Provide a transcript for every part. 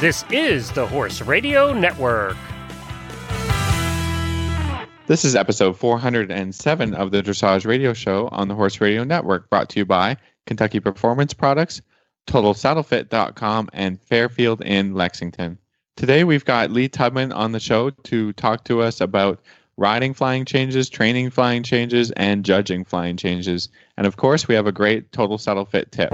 This is the Horse Radio Network. This is episode 407 of the Dressage Radio Show on the Horse Radio Network, brought to you by Kentucky Performance Products, TotalSaddleFit.com, and Fairfield Inn Lexington. Today we've got Lee Tubman on the show to talk to us about riding flying changes, training flying changes, and judging flying changes. And of course, we have a great Total Saddle Fit tip.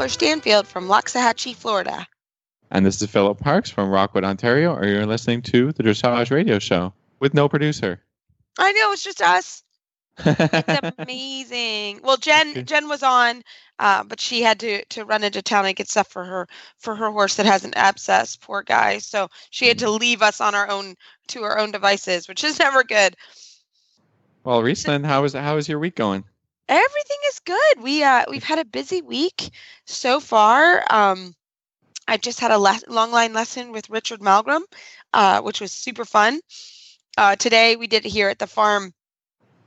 Is Stanfield from Loxahatchee, Florida. And this is Philip Parks from Rockwood, Ontario, or you're listening to the Dressage Radio Show with no producer. I know it's just us. It's amazing. Well, Jen Jen was on, uh, but she had to to run into town and get stuff for her for her horse that has an abscess. Poor guy. So she had to leave us on our own to our own devices, which is never good. Well, Riesland, how is how is your week going? Everything is good. We uh we've had a busy week so far. Um, I just had a le- long line lesson with Richard Malmgren, uh, which was super fun. Uh, today we did it here at the farm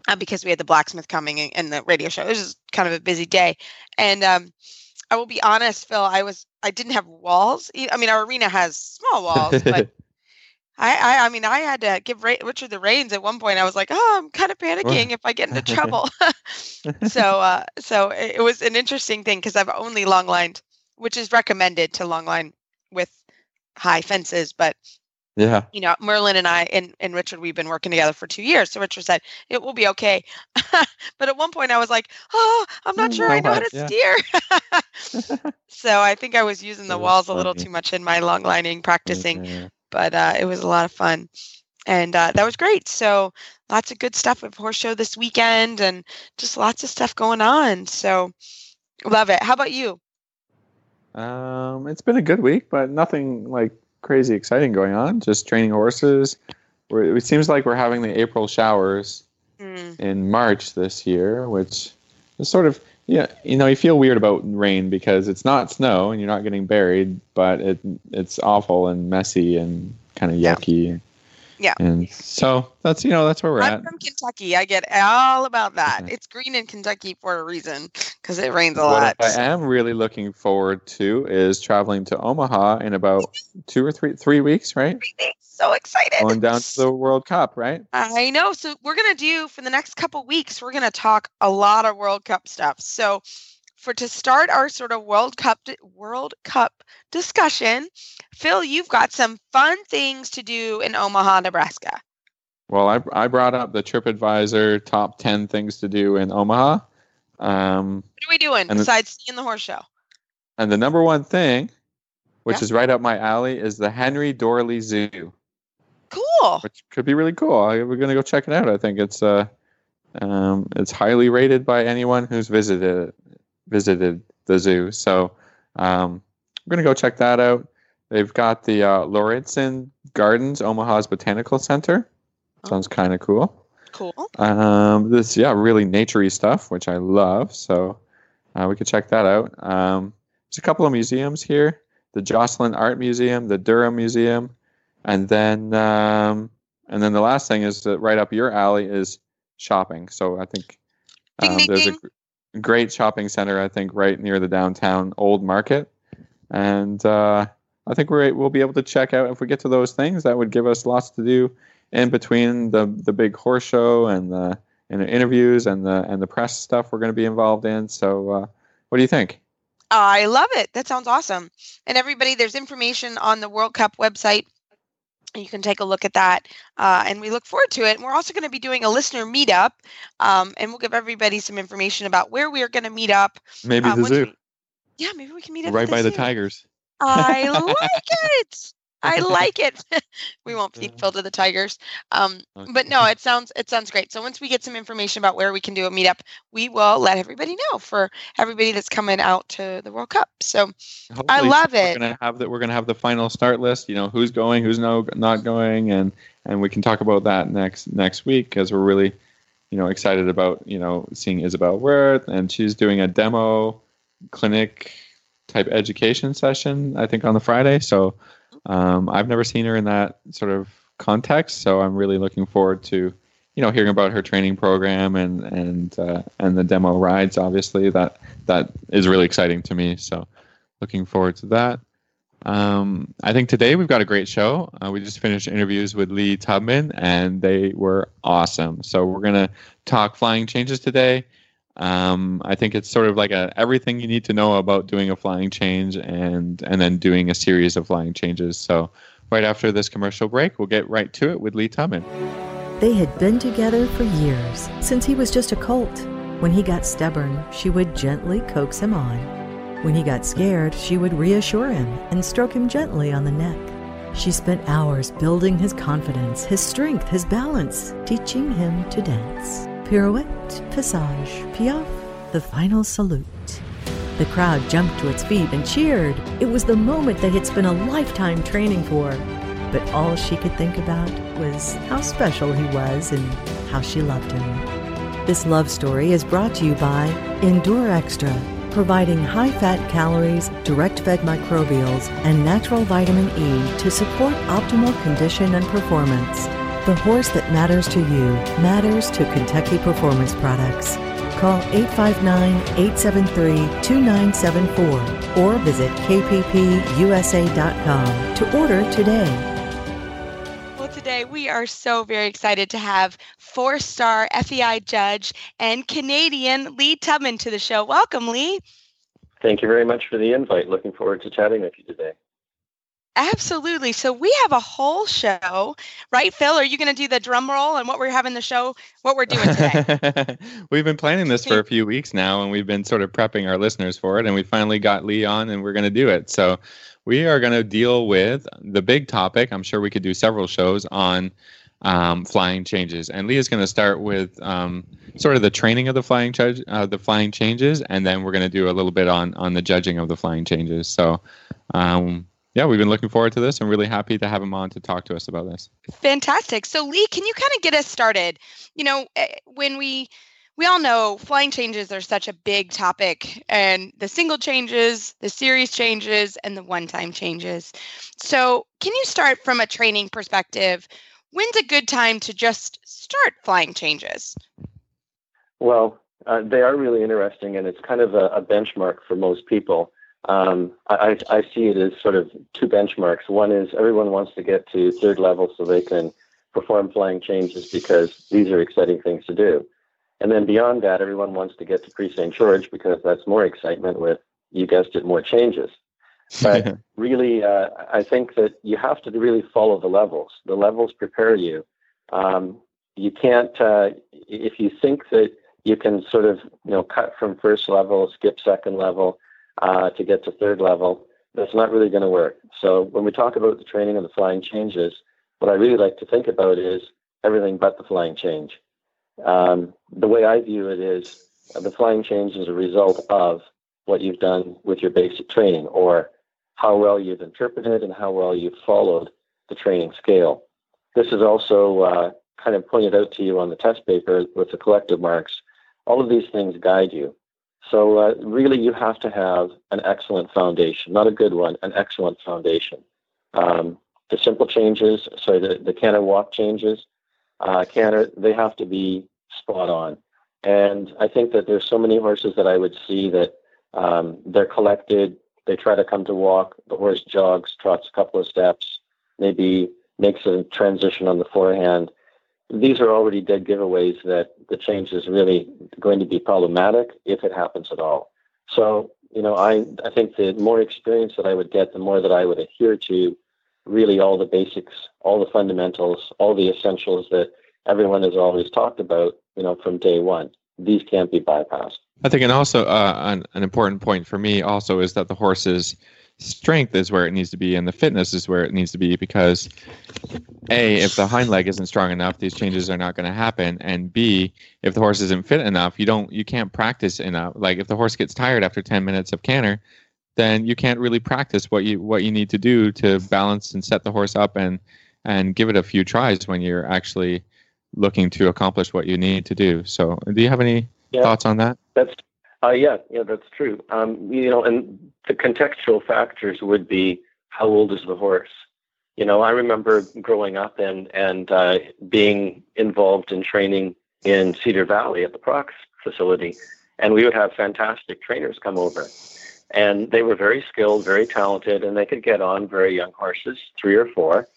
uh, because we had the blacksmith coming and, and the radio show. It was kind of a busy day, and um, I will be honest, Phil. I was I didn't have walls. I mean, our arena has small walls, but I, I I mean, I had to give Ra- Richard the reins at one point. I was like, oh, I'm kind of panicking if I get into trouble. so uh, so it, it was an interesting thing because I've only long lined, which is recommended to long line with high fences, but yeah. you know, Merlin and I and, and Richard, we've been working together for two years. So Richard said, it will be okay. but at one point I was like, oh, I'm not Mm, sure I no know how to yeah. steer. so I think I was using the walls a little too much in my long lining practicing, Yeah. But uh, it was a lot of fun. And uh, that was great. So lots of good stuff with horse show this weekend and just lots of stuff going on. So love it. How about you? Um, it's been a good week, but nothing like crazy exciting going on. Just training horses. We're, it seems like we're having the April showers Mm, in March this year, which is sort of yeah. You know, you feel weird about rain because it's not snow and you're not getting buried, but it it's awful and messy and kind of yucky. Yeah. And so that's you know that's where we're I'm at. from Kentucky. I get all about that. It's green in Kentucky for a reason because it rains a What lot. What I am really looking forward to is traveling to Omaha in about two or three three weeks, right? so excited. Going down to the World Cup, right? I know. So we're gonna do for the next couple weeks. We're gonna talk a lot of World Cup stuff. So for to start our sort of World Cup World Cup discussion, Phil, you've got some fun things to do in Omaha, Nebraska. Well, I I brought up the TripAdvisor top ten things to do in Omaha, um, What are we doing And the- besides seeing the horse show? and the number one thing, which Yeah. is right up my alley, is the Henry Doorly Zoo, Cool. which could be really cool. I, we're gonna go check it out. I think it's uh, um, it's highly rated by anyone who's visited visited the zoo. So um, we're gonna go check that out. They've got the uh, Lauritzen Gardens, Omaha's Botanical Center. Sounds kind of cool. Cool. Um, this yeah, really naturey stuff, which I love. So uh, we could check that out. Um, there's a couple of museums here: the Joslyn Art Museum, the Durham Museum, and then um, and then the last thing is that right up your alley is shopping. So I think um, ding, there's ding. a great shopping center. I think right near the downtown Old Market, and uh, I think we're we'll be able to check out if we get to those things. That would give us lots to do in between the the big horse show and the and the interviews and the and the press stuff we're going to be involved in. So, uh, what do you think? I love it. That sounds awesome. And everybody, there's information on the World Cup website. You can take a look at that. Uh, and we look forward to it. And we're also going to be doing a listener meetup. Um, and we'll give everybody some information about where we are going to meet up. Maybe uh, the zoo, we- yeah, maybe we can meet up right by the tigers. I like it. I like it. we won't feed Phil to the tigers. Um, but no, it sounds it sounds great. So once we get some information about where we can do a meetup, we will let everybody know for everybody that's coming out to the World Cup. So Hopefully love We're it. gonna have that. We're gonna have the final start list. You know who's going, who's no not going, and and we can talk about that next next week because we're really, you know, excited about you know seeing Isabell Werth, and she's doing a demo clinic type education session, I think, on the Friday. So um, I've never seen her in that sort of context, so I'm really looking forward to you know hearing about her training program and and uh, and the demo rides. Obviously, that that is really exciting to me. So looking forward to that. Um, I think today we've got a great show. Uh, we just finished interviews with Lee Tubman, and they were awesome. So we're gonna talk flying changes today. Um, I think it's sort of like a everything you need to know about doing a flying change and and then doing a series of flying changes. So right after this commercial break, we'll get right to it with Lee Tubman. They had been together for years, since he was just a colt. When he got stubborn, she would gently coax him on. When he got scared, she would reassure him and stroke him gently on the neck. She spent hours building his confidence, his strength, his balance, teaching him to dance. Pirouette, passage, piaffe, the final salute. The crowd jumped to its feet and cheered. It was the moment they had spent a lifetime training for. But all she could think about was how special he was and how she loved him. This love story is brought to you by Endure Extra, providing high fat calories, direct fed microbials, and natural vitamin E to support optimal condition and performance. The horse that matters to you matters to Kentucky Performance Products. Call 859 873 2974 or visit kppusa.com to order today. Well, today we are so very excited to have four star FEI judge and Canadian Lee Tubman to the show. Welcome, Lee. Thank you very much for the invite. Looking forward to chatting with you today. Absolutely. So we have a whole show, right, Phil? Are you going to do the drum roll and what we're having the show, what we're doing today? we've been planning this for a few weeks now, and we've been sort of prepping our listeners for it, and we finally got Lee on, and we're going to do it. So we are going to deal with the big topic. I'm sure we could do several shows on um, flying changes, and Lee is going to start with um, sort of the training of the flying ch- uh, the flying changes, and then we're going to do a little bit on on the judging of the flying changes. So. Um, yeah, we've been looking forward to this. I'm really happy to have him on to talk to us about this. Fantastic. So, Lee, can you kind of get us started? You know, eh, when we we all know flying changes are such a big topic, and the single changes, the series changes, and the one-time changes. So, can you start from a training perspective? When's a good time to just start flying changes? Well, uh, they are really interesting, and it's kind of a, a benchmark for most people. Um, I, I see it as sort of two benchmarks. One is everyone wants to get to third level so they can perform flying changes because these are exciting things to do. And then beyond that, everyone wants to get to Prix St. George because that's more excitement with, you guessed it, more changes. But really, uh, I think that you have to really follow the levels. The levels prepare you. Um, you can't, uh, if you think that you can sort of, you know, cut from first level, skip second level, uh, to get to third level, that's not really going to work. So when we talk about the training and the flying changes, what I really like to think about is everything but the flying change. Um, the way I view it is uh, the flying change is a result of what you've done with your basic training or how well you've interpreted and how well you've followed the training scale. This is also uh, kind of pointed out to you on the test paper with the collective marks. All of these things guide you. So uh, really, you have to have an excellent foundation, not a good one, an excellent foundation. Um, the simple changes, so the, the canter walk changes, uh, canter, they have to be spot on. And I think that there's so many horses that I would see that um, they're collected, they try to come to walk, the horse jogs, trots a couple of steps, maybe makes a transition on the forehand, these are already dead giveaways that the change is really going to be problematic if it happens at all. So, you know, I, I think the more experience that I would get, the more that I would adhere to really all the basics, all the fundamentals, all the essentials that everyone has always talked about, you know, from day one. These can't be bypassed. I think, and also uh, an, an important point for me also is that the horses strength is where it needs to be and the fitness is where it needs to be because a if the hind leg isn't strong enough these changes are not going to happen and b if the horse isn't fit enough you don't you can't practice enough like if the horse gets tired after 10 minutes of canter then you can't really practice what you what you need to do to balance and set the horse up and and give it a few tries when you're actually looking to accomplish what you need to do. So, do you have any yeah, thoughts on that? That's uh, yeah, yeah, that's true. Um, you know, and the contextual factors would be how old is the horse? You know, I remember growing up and and uh, being involved in training in Cedar Valley at the Prox facility, and we would have fantastic trainers come over, and they were very skilled, very talented, and they could get on very young horses, three or four,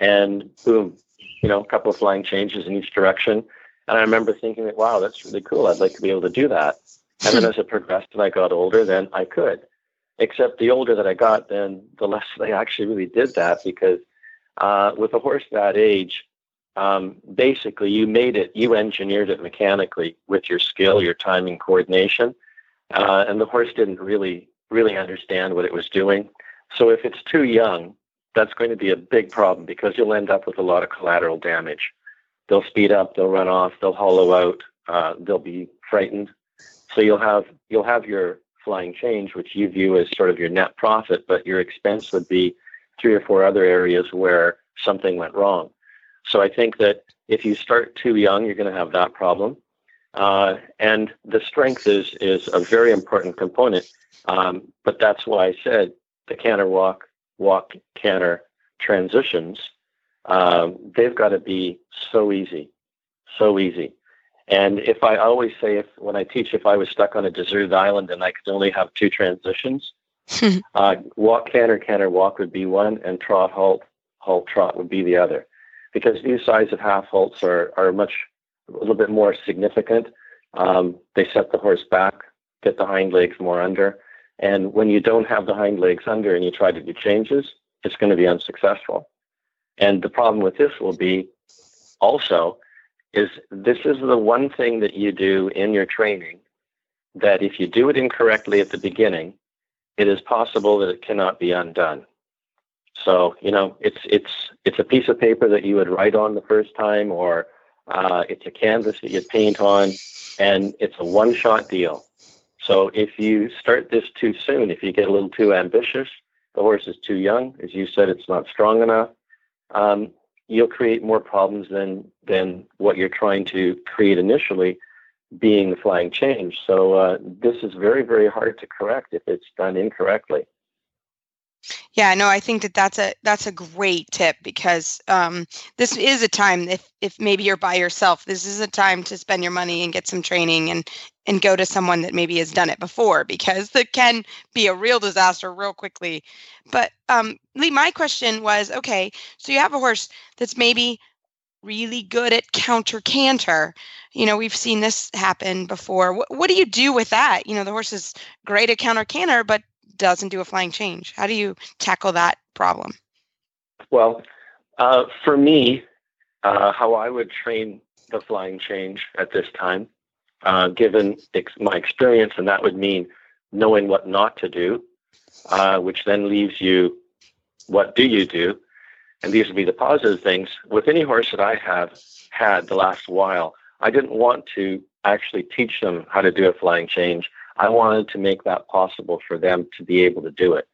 and boom, you know, a couple of flying changes in each direction. And I remember thinking that, wow, that's really cool. I'd like to be able to do that. And then as it progressed and I got older, then I could. Except the older that I got, then the less I actually really did that because uh, with a horse that age, um, basically you made it, you engineered it mechanically with your skill, your timing, coordination, uh, and the horse didn't really really understand what it was doing. So if it's too young, that's going to be a big problem because you'll end up with a lot of collateral damage. They'll speed up, they'll run off, they'll hollow out, uh, they'll be frightened. So you'll have you'll have your flying change, which you view as sort of your net profit, but your expense would be three or four other areas where something went wrong. So I think that if you start too young, you're going to have that problem. Uh, and the strength is is a very important component. Um, but that's why I said the canter walk, walk canter transitions. Um, they've got to be so easy, so easy. And if I always say, if when I teach, if I was stuck on a deserted island and I could only have two transitions, uh, walk, canter, canter, walk would be one, and trot, halt, halt, trot would be the other. Because these size of half halts are, are much, a little bit more significant. Um, they set the horse back, get the hind legs more under. And when you don't have the hind legs under and you try to do changes, it's going to be unsuccessful. And the problem with this will be also is this is the one thing that you do in your training that if you do it incorrectly at the beginning, it is possible that it cannot be undone. So you know, it's it's it's a piece of paper that you would write on the first time, or uh, it's a canvas that you paint on, and it's a one-shot deal. So if you start this too soon, if you get a little too ambitious, the horse is too young, as you said, it's not strong enough. Um, you'll create more problems than than what you're trying to create initially, being the flying change. So uh, this is very very hard to correct if it's done incorrectly. Yeah, no, I think that that's a that's a great tip because um, this is a time if if maybe you're by yourself, this is a time to spend your money and get some training and and go to someone that maybe has done it before because that can be a real disaster real quickly. But um, Lee, my question was, okay, so you have a horse that's maybe really good at counter canter. You know, we've seen this happen before. What, what do you do with that? You know, the horse is great at counter canter, but doesn't do a flying change? How do you tackle that problem? Well, uh, for me, uh, how I would train the flying change at this time, uh, given ex- my experience, and that would mean knowing what not to do, uh, which then leaves you what do you do? And these would be the positive things. With any horse that I have had the last while, I didn't want to actually teach them how to do a flying change. I wanted to make that possible for them to be able to do it.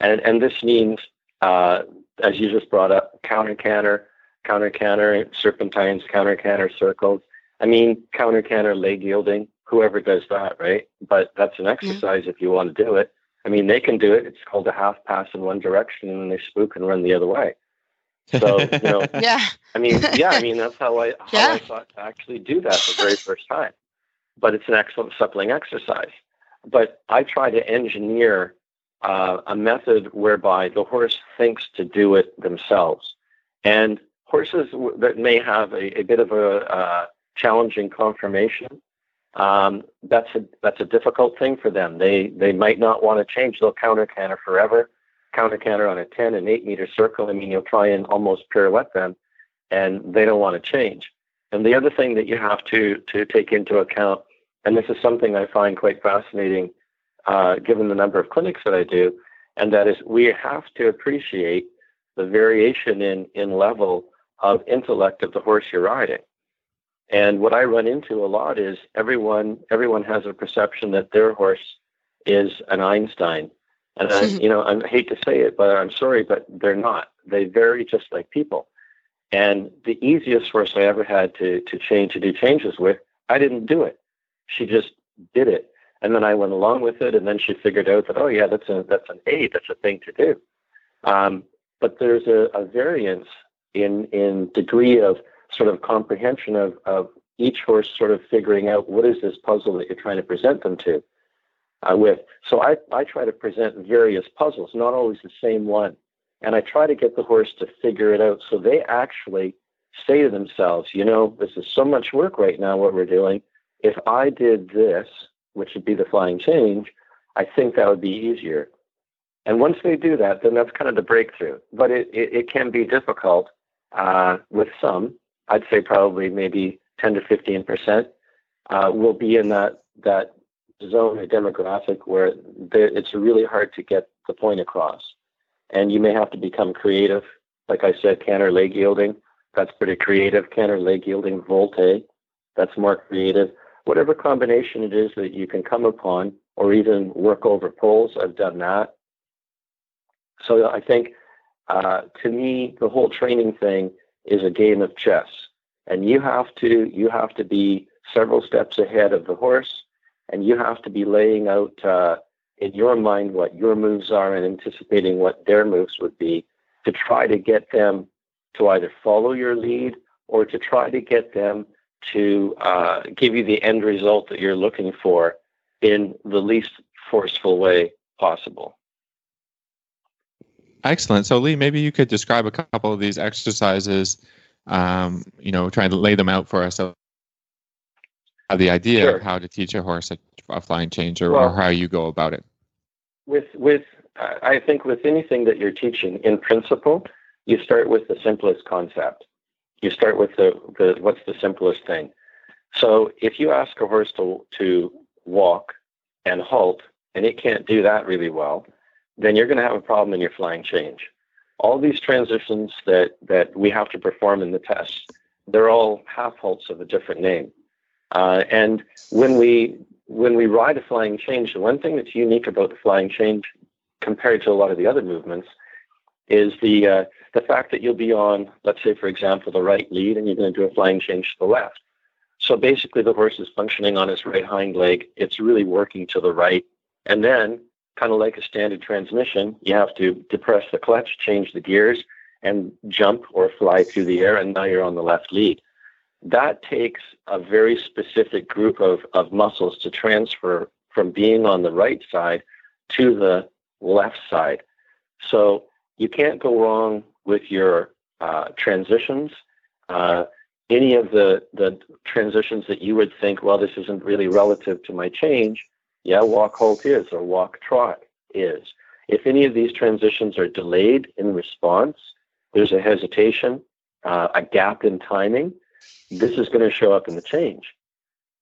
And, and this means, uh, as you just brought up, counter canter, counter canter, serpentines, counter canter circles. I mean, counter canter leg yielding, whoever does that, right? But that's an exercise if you want to do it. I mean, they can do it. It's called a half pass in one direction, and then they spook and run the other way. So, you know, yeah. I mean, yeah, I mean, that's how I how yeah. I thought to actually do that the very first time but it's an excellent suppling exercise. But I try to engineer uh, a method whereby the horse thinks to do it themselves. And horses that may have a, a bit of a uh, challenging conformation, um, that's a that's a difficult thing for them. They they might not want to change. They'll counter canter forever, counter canter on a ten and eight meter circle. I mean, you'll try and almost pirouette them, and they don't want to change. And the other thing that you have to to take into account, and this is something I find quite fascinating, uh, given the number of clinics that I do, and that is we have to appreciate the variation in in level of intellect of the horse you're riding. And what I run into a lot is everyone everyone has a perception that their horse is an Einstein. And I, you know, I hate to say it, but I'm sorry, but they're not. They vary just like people. And the easiest horse I ever had to to change to do changes with, I didn't do it. She just did it. And then I went along with it, and then she figured out that, oh yeah, that's a that's an A, that's a thing to do. Um, but there's a, a variance in in degree of sort of comprehension of, of each horse sort of figuring out what is this puzzle that you're trying to present them to uh, with. So I, I try to present various puzzles, not always the same one. And I try to get the horse to figure it out so they actually say to themselves, you know, this is so much work right now, what we're doing. If I did this, which would be the flying change, I think that would be easier. And once they do that, then that's kind of the breakthrough. But it, it, it can be difficult uh, with some. I'd say probably maybe 10 to 15 percent uh, will be in that that zone or demographic where it's really hard to get the point across. And you may have to become creative. Like I said, canter leg yielding, that's pretty creative. Canter leg yielding volte, that's more creative. Whatever combination it is that you can come upon, or even work over poles, I've done that. So I think, uh, to me, the whole training thing is a game of chess, and you have to you have to be several steps ahead of the horse and you have to be laying out uh, in your mind what your moves are and anticipating what their moves would be to try to get them to either follow your lead or to try to get them to uh, give you the end result that you're looking for in the least forceful way possible. Excellent. So, Lee, maybe you could describe a couple of these exercises. Um, you know, trying to lay them out for us have the idea sure. of how to teach a horse a, a flying change or, well, or, how you go about it? With with I think with anything that you're teaching, in principle, you start with the simplest concept. You start with the, the what's the simplest thing. So if you ask a horse to to walk and halt, and it can't do that really well, then you're going to have a problem in your flying change. All these transitions that that we have to perform in the tests, they're all half halts of a different name. Uh, and when we when we ride a flying change, the one thing that's unique about the flying change compared to a lot of the other movements is the uh, the fact that you'll be on, let's say, for example, the right lead, and you're going to do a flying change to the left. So basically, the horse is functioning on its right hind leg. It's really working to the right, and then, kind of like a standard transmission, you have to depress the clutch, change the gears, and jump or fly through the air, and now you're on the left lead that takes a very specific group of, of muscles to transfer from being on the right side to the left side. So you can't go wrong with your uh, transitions. Uh, any of the, the transitions that you would think, well, this isn't really relative to my change, yeah, walk halt is or walk trot is. If any of these transitions are delayed in response, there's a hesitation, uh, a gap in timing, this is going to show up in the change.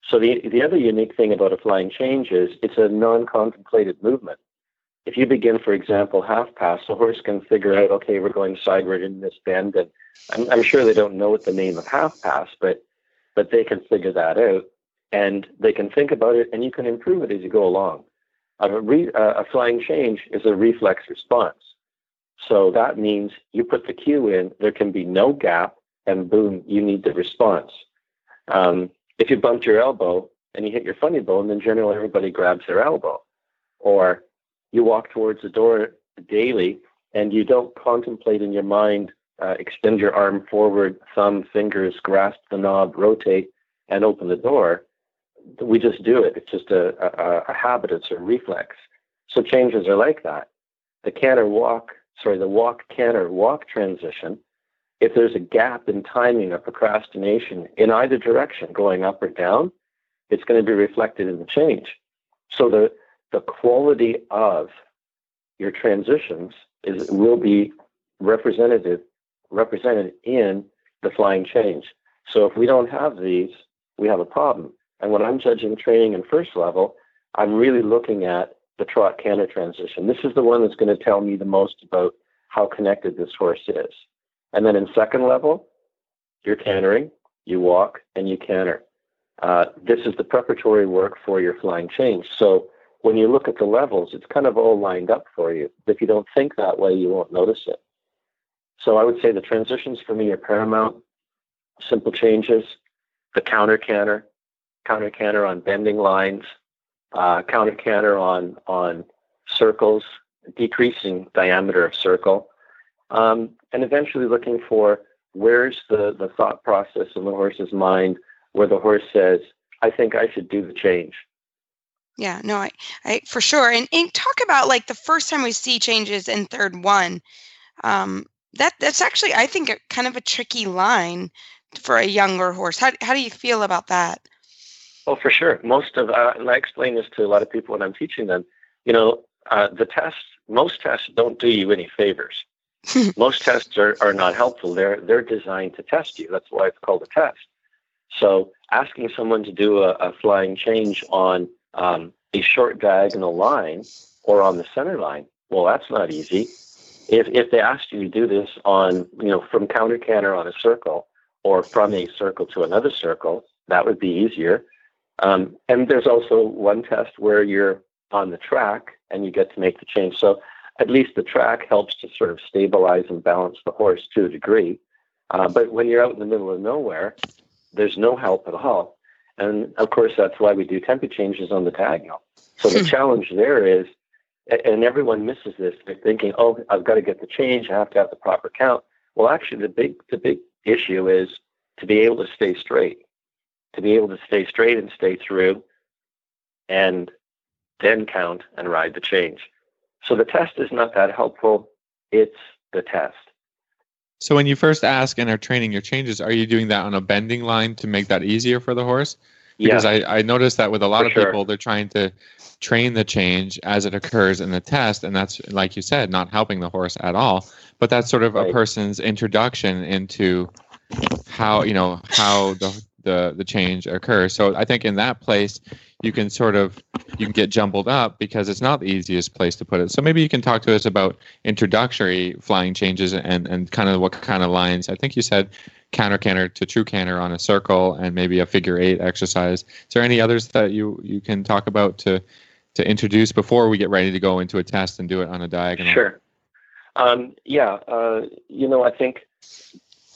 So the the other unique thing about a flying change is it's a non-contemplated movement. If you begin, for example, half pass, the horse can figure out, okay, we're going sideward in this bend, and I'm, I'm sure they don't know what the name of half pass, but but they can figure that out, and they can think about it, and you can improve it as you go along. A, re, a flying change is a reflex response. So that means you put the cue in, there can be no gap, and boom, you need the response. Um, if you bumped your elbow and you hit your funny bone, then generally everybody grabs their elbow. Or you walk towards the door daily and you don't contemplate in your mind, uh, extend your arm forward, thumb, fingers, grasp the knob, rotate, and open the door. We just do it. It's just a, a, a habit. It's a reflex. So changes are like that. The canter walk, sorry, the walk canter walk transition if there's a gap in timing or procrastination in either direction, going up or down, it's going to be reflected in the change. So the the quality of your transitions is will be representative represented in the flying change. So if we don't have these, we have a problem. And when I'm judging training in first level, I'm really looking at the trot canter transition. This is the one that's going to tell me the most about how connected this horse is. And then in second level, you're cantering, you walk, and you canter. Uh, this is the preparatory work for your flying change. So when you look at the levels, it's kind of all lined up for you. If you don't think that way, you won't notice it. So I would say the transitions for me are paramount. Simple changes, the counter canter, counter canter on bending lines, uh, counter canter on on circles, decreasing diameter of circle, um, and eventually looking for where's the, the thought process in the horse's mind where the horse says, I think I should do the change. Yeah, no, I, I for sure. And, and talk about like the first time we see changes in third one. Um, that that's actually I think a, kind of a tricky line for a younger horse. How how do you feel about that? Oh, for sure. Most of uh, and I explain this to a lot of people when I'm teaching them. You know, uh, the tests, most tests don't do you any favors. most tests are, are not helpful. They're they're designed to test you. That's why it's called a test. So asking someone to do a, a flying change on um, a short diagonal line or on the center line, well, that's not easy. If if they asked you to do this on you know from counter canter on a circle or from a circle to another circle, that would be easier. Um, and there's also one test where you're on the track and you get to make the change. So at least the track helps to sort of stabilize and balance the horse to a degree. Uh, but when you're out in the middle of nowhere, there's no help at all. And of course, that's why we do tempo changes on the diagonal. So the hmm. challenge there is, and everyone misses this. They're thinking, "Oh, I've got to get the change. I have to have the proper count." Well, actually, the big the big issue is to be able to stay straight, to be able to stay straight and stay through, and then count and ride the change. So the test is not that helpful. It's the test. So when you first ask and are training your changes, are you doing that on a bending line to make that easier for the horse? Because yeah. I, I noticed that with a lot for of sure. people, they're trying to train the change as it occurs in the test, and that's like you said, not helping the horse at all. But that's sort of right. a person's introduction into how you know how the the the change occurs. So I think in that place you can sort of you can get jumbled up because it's not the easiest place to put it. So maybe you can talk to us about introductory flying changes and and kind of what kind of lines. I think you said counter canter to true canter on a circle and maybe a figure eight exercise. Is there any others that you you can talk about to to introduce before we get ready to go into a test and do it on a diagonal? Sure. Um, yeah, uh, you know, I think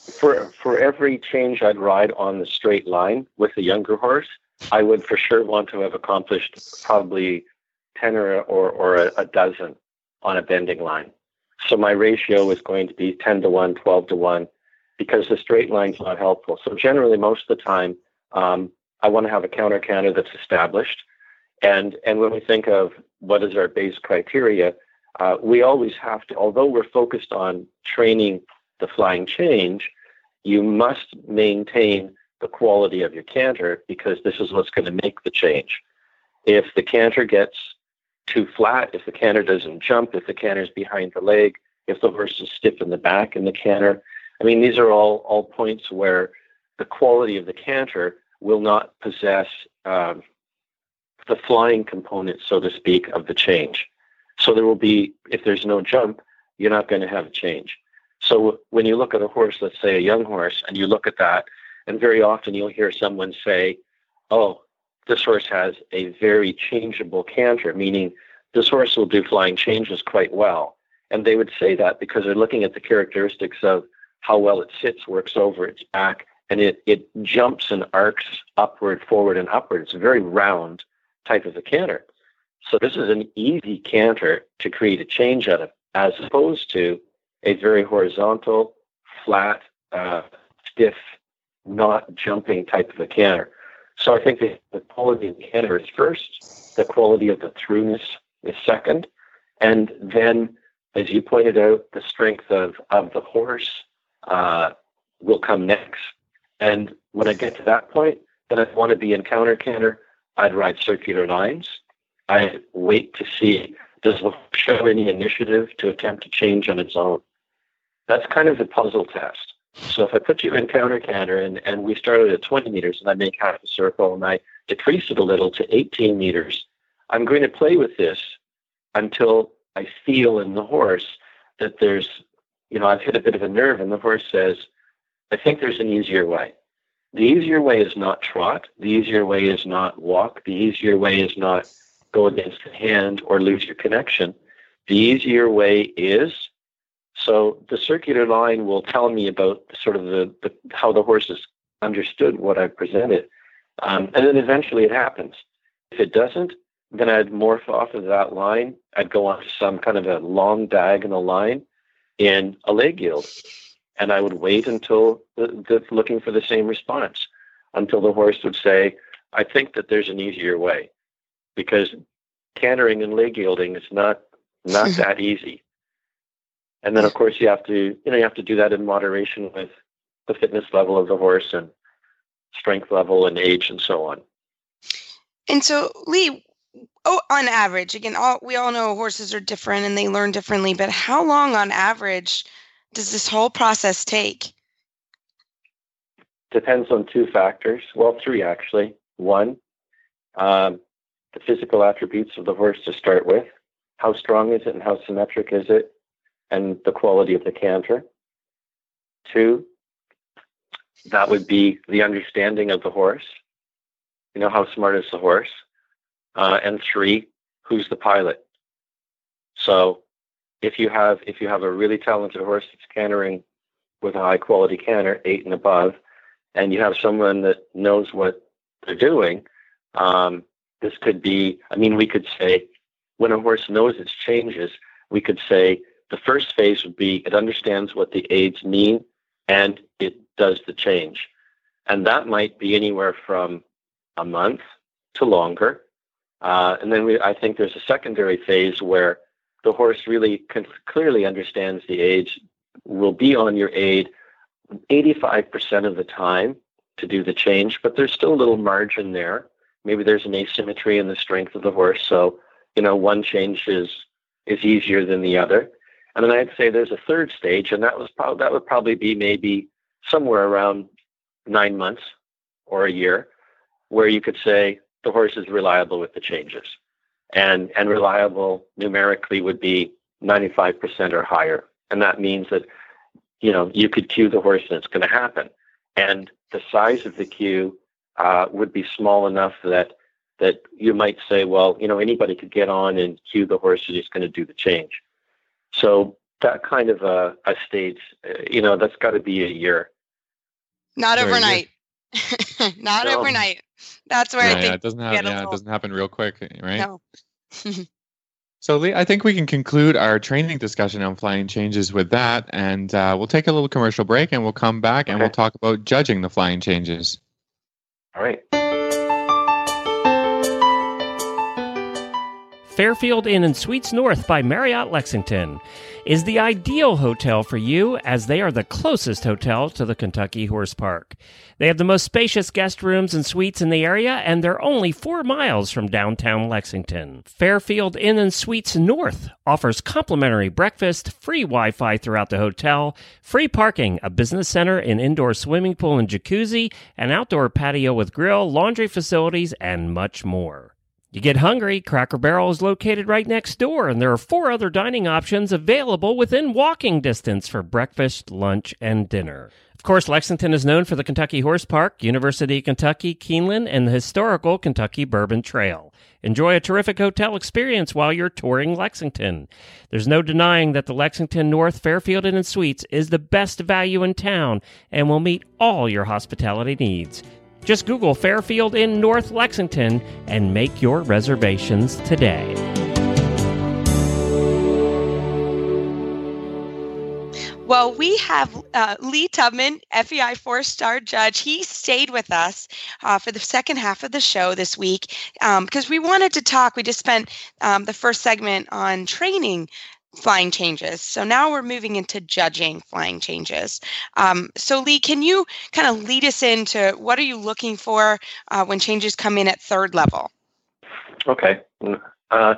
for for every change I'd ride on the straight line with a younger horse, I would for sure want to have accomplished probably ten or or, or a, a dozen on a bending line. So my ratio is going to be ten to one, 12 to one, because the straight line's not helpful. So generally, most of the time, um, I want to have a counter counter that's established. And and when we think of what is our base criteria, uh, we always have to, although we're focused on training the flying change, you must maintain the quality of your canter because this is what's going to make the change. If the canter gets too flat, if the canter doesn't jump, if the canter is behind the leg, if the horse is stiff in the back in the canter, I mean, these are all, all points where the quality of the canter will not possess um, the flying component, so to speak, of the change. So there will be, if there's no jump, you're not going to have a change. So when you look at a horse, let's say a young horse, and you look at that, and very often you'll hear someone say, "Oh, this horse has a very changeable canter," meaning this horse will do flying changes quite well. And they would say that because they're looking at the characteristics of how well it sits, works over its back, and it, it jumps and arcs upward, forward, and upward. It's a very round type of a canter. So this is an easy canter to create a change out of, as opposed to a very horizontal, flat, uh, stiff, not jumping type of a canter. So I think the, the quality of the canter is first, the quality of the throughness is second, and then, as you pointed out, the strength of, of the horse uh, will come next. And when I get to that point, then I want to be in counter canter. I'd ride circular lines. I wait to see does the show any initiative to attempt to change on its own. That's kind of the puzzle test. So if I put you in counter canter and, and we started at 20 meters and I make half a circle and I decrease it a little to 18 meters, I'm going to play with this until I feel in the horse that there's, you know, I've hit a bit of a nerve and the horse says, I think there's an easier way. The easier way is not trot. The easier way is not walk. The easier way is not go against the hand or lose your connection. The easier way is So the circular line will tell me about sort of the, the how the horse has understood what I've presented. Um, and then eventually it happens. If it doesn't, then I'd morph off of that line. I'd go on to some kind of a long diagonal line in a leg yield. And I would wait until the, the, looking for the same response until the horse would say, I think that there's an easier way. Because cantering and leg yielding is not not that easy. And then of course you have to you know you have to do that in moderation with the fitness level of the horse and strength level and age and so on. And so Lee, oh, on average, again, all we all know horses are different and they learn differently, but how long on average does this whole process take? Depends on two factors. Well, three actually. One, um, the physical attributes of the horse to start with. How strong is it and how symmetric is it? And the quality of the canter. Two, that would be the understanding of the horse. You know, how smart is the horse? Uh, and three, who's the pilot? So if you have if you have a really talented horse that's cantering with a high quality canter, eight and above, and you have someone that knows what they're doing, um, this could be. I mean, we could say when a horse knows its changes, we could say the first phase would be it understands what the aids mean and it does the change. And that might be anywhere from a month to longer. Uh, and then we, I think there's a secondary phase where the horse really clearly understands the age, will be on your aid 85% of the time to do the change, but there's still a little margin there. Maybe there's an asymmetry in the strength of the horse. So, you know, one change is, is easier than the other. And then I'd say there's a third stage, and that was probably that would probably be maybe somewhere around nine months or a year, where you could say the horse is reliable with the changes. And, and reliable numerically would be 95% or higher. And that means that, you know, you could cue the horse and it's going to happen. And the size of the cue uh, would be small enough that that you might say, well, you know, anybody could get on and cue the horse and he's going to do the change. So that kind of a, a stage, uh, you know, that's got to be a year. Not Very overnight. Not no. overnight. That's where yeah, I think yeah, it doesn't happen. Yeah, it doesn't happen real quick, right? No. so, Lee, I think we can conclude our training discussion on flying changes with that, and uh, we'll take a little commercial break, and we'll come back okay. and we'll talk about judging the flying changes. All right. Fairfield Inn and Suites North by Marriott Lexington is the ideal hotel for you as they are the closest hotel to the Kentucky Horse Park. They have the most spacious guest rooms and suites in the area, and they're only four miles from downtown Lexington. Fairfield Inn and Suites North offers complimentary breakfast, free Wi Fi throughout the hotel, free parking, a business center, an indoor swimming pool and jacuzzi, an outdoor patio with grill, laundry facilities, and much more. You get hungry, Cracker Barrel is located right next door, and there are four other dining options available within walking distance for breakfast, lunch, and dinner. Of course, Lexington is known for the Kentucky Horse Park, University of Kentucky, Keeneland, and the historical Kentucky Bourbon Trail. Enjoy a terrific hotel experience while you're touring Lexington. There's no denying that the Lexington North Fairfield Inn and Suites is the best value in town and will meet all your hospitality needs. Just Google Fairfield Inn North Lexington and make your reservations today. Well, we have uh, Lee Tubman, FEI four star judge. He stayed with us uh, for the second half of the show this week because um, we wanted to talk. We just spent um, the first segment on training flying changes. So now we're moving into judging flying changes. Um, so Lee, can you kind of lead us into what are you looking for uh, when changes come in at third level? Okay. Uh,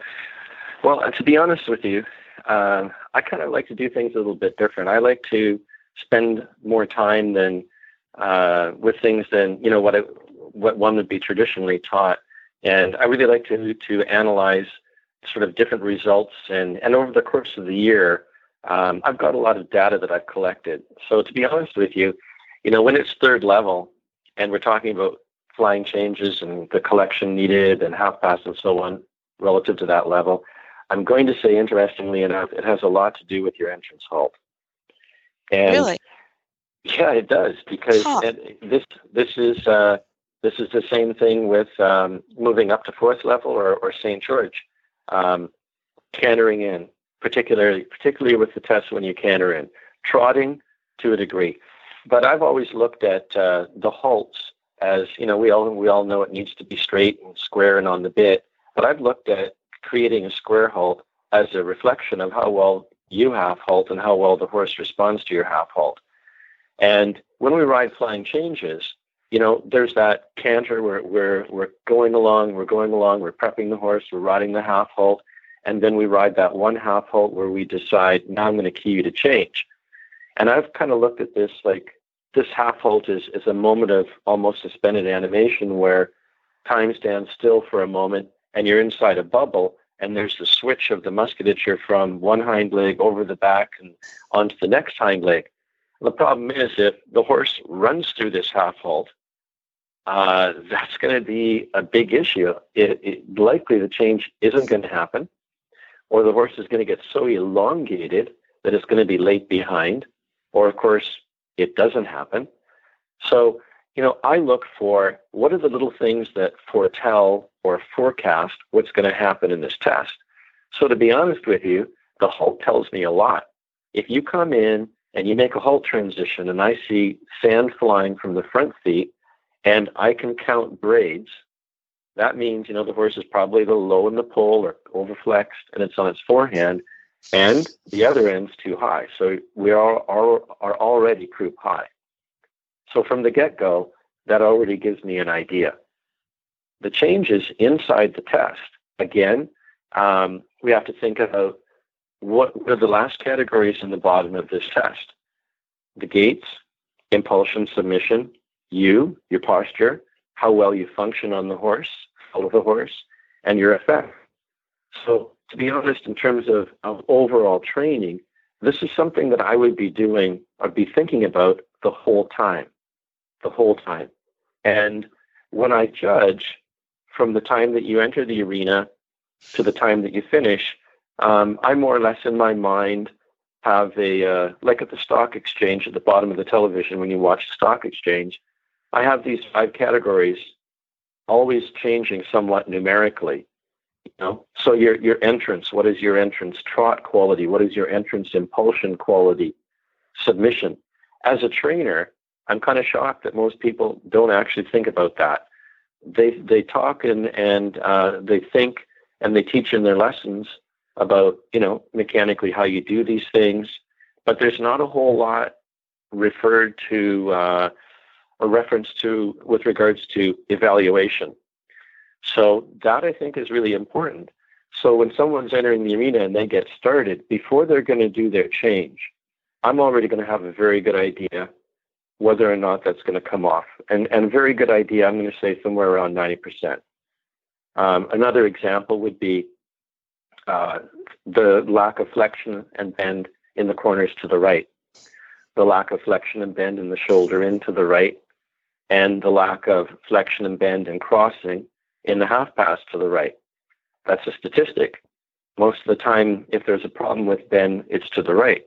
well, to be honest with you, uh, I kind of like to do things a little bit different. I like to spend more time than uh, with things than you know what what one would be traditionally taught, and I really like to to analyze sort of different results. And, and over the course of the year, um, I've got a lot of data that I've collected. So to be honest with you, you know, when it's third level and we're talking about flying changes and the collection needed and half pass and so on relative to that level, I'm going to say, interestingly enough, it has a lot to do with your entrance halt. And really? Yeah, it does because Huh. it, this this is uh, this is the same thing with um, moving up to fourth level or, or St. George, um, cantering in, particularly particularly with the test when you canter in, trotting to a degree. But I've always looked at uh, the halts as you know we all we all know it needs to be straight and square and on the bit. But I've looked at creating a square halt as a reflection of how well you half halt and how well the horse responds to your half halt. And when we ride flying changes, you know, there's that canter where we're we're going along, we're going along, we're prepping the horse, we're riding the half halt, and then we ride that one half halt where we decide, now I'm going to key you to change. And I've kind of looked at this like this half halt is, is a moment of almost suspended animation where time stands still for a moment and you're inside a bubble and there's the switch of the musculature from one hind leg over the back and onto the next hind leg. The problem is if the horse runs through this half halt, uh, that's going to be a big issue. It, it, likely the change isn't going to happen, or the horse is going to get so elongated that it's going to be late behind, or of course it doesn't happen. So, you know, I look for what are the little things that foretell or forecast what's going to happen in this test. So, to be honest with you, the halt tells me a lot. If you come in and you make a halt transition and I see sand flying from the front feet and I can count braids, that means, you know, the horse is probably the low in the poll or overflexed and it's on its forehand and the other end's too high. So we are, are, are already croup high. So from the get go, that already gives me an idea. The changes inside the test, again, um, we have to think about what are the last categories in the bottom of this test? The gaits, impulsion, submission, you, your posture, how well you function on the horse, follow the horse, and your effect. So, to be honest, in terms of, of overall training, this is something that I would be doing, I'd be thinking about the whole time, the whole time. And when I judge from the time that you enter the arena to the time that you finish, um, I more or less in my mind have a uh, like at the stock exchange at the bottom of the television when you watch the stock exchange. I have these five categories, always changing somewhat numerically. You know, so your your entrance, what is your entrance trot quality? What is your entrance impulsion quality? Submission. As a trainer, I'm kind of shocked that most people don't actually think about that. They they talk and and uh, they think and they teach in their lessons about you know mechanically how you do these things, but there's not a whole lot referred to uh, or reference to with regards to evaluation. So that I think is really important. So when someone's entering the arena and they get started, before they're going to do their change, I'm already going to have a very good idea whether or not that's going to come off. And, and a very good idea, I'm going to say somewhere around 90%. Um, another example would be uh, the lack of flexion and bend in the corners to the right, the lack of flexion and bend in the shoulder in to the right, and the lack of flexion and bend and crossing in the half pass to the right. That's a statistic. Most of the time, if there's a problem with bend, it's to the right.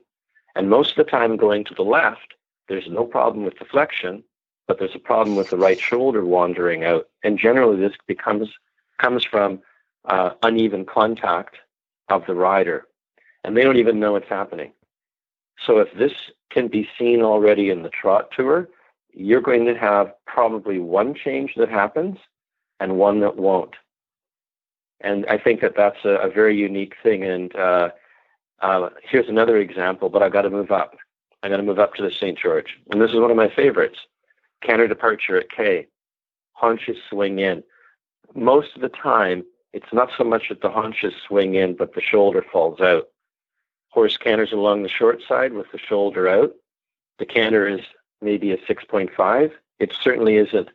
And most of the time, going to the left, there's no problem with the flexion, but there's a problem with the right shoulder wandering out. And generally, this becomes comes from uh, uneven contact of the rider, and they don't even know it's happening. So if this can be seen already in the trot tour, you're going to have probably one change that happens and one that won't. And I think that that's a, a very unique thing. And uh, uh, here's another example, but I've got to move up. I got to move up to the St. George, and this is one of my favorites. Canter departure at K, haunches swing in. Most of the time, it's not so much that the haunches swing in, but the shoulder falls out. Horse canters along the short side with the shoulder out. The canter is maybe a 6.5. It certainly isn't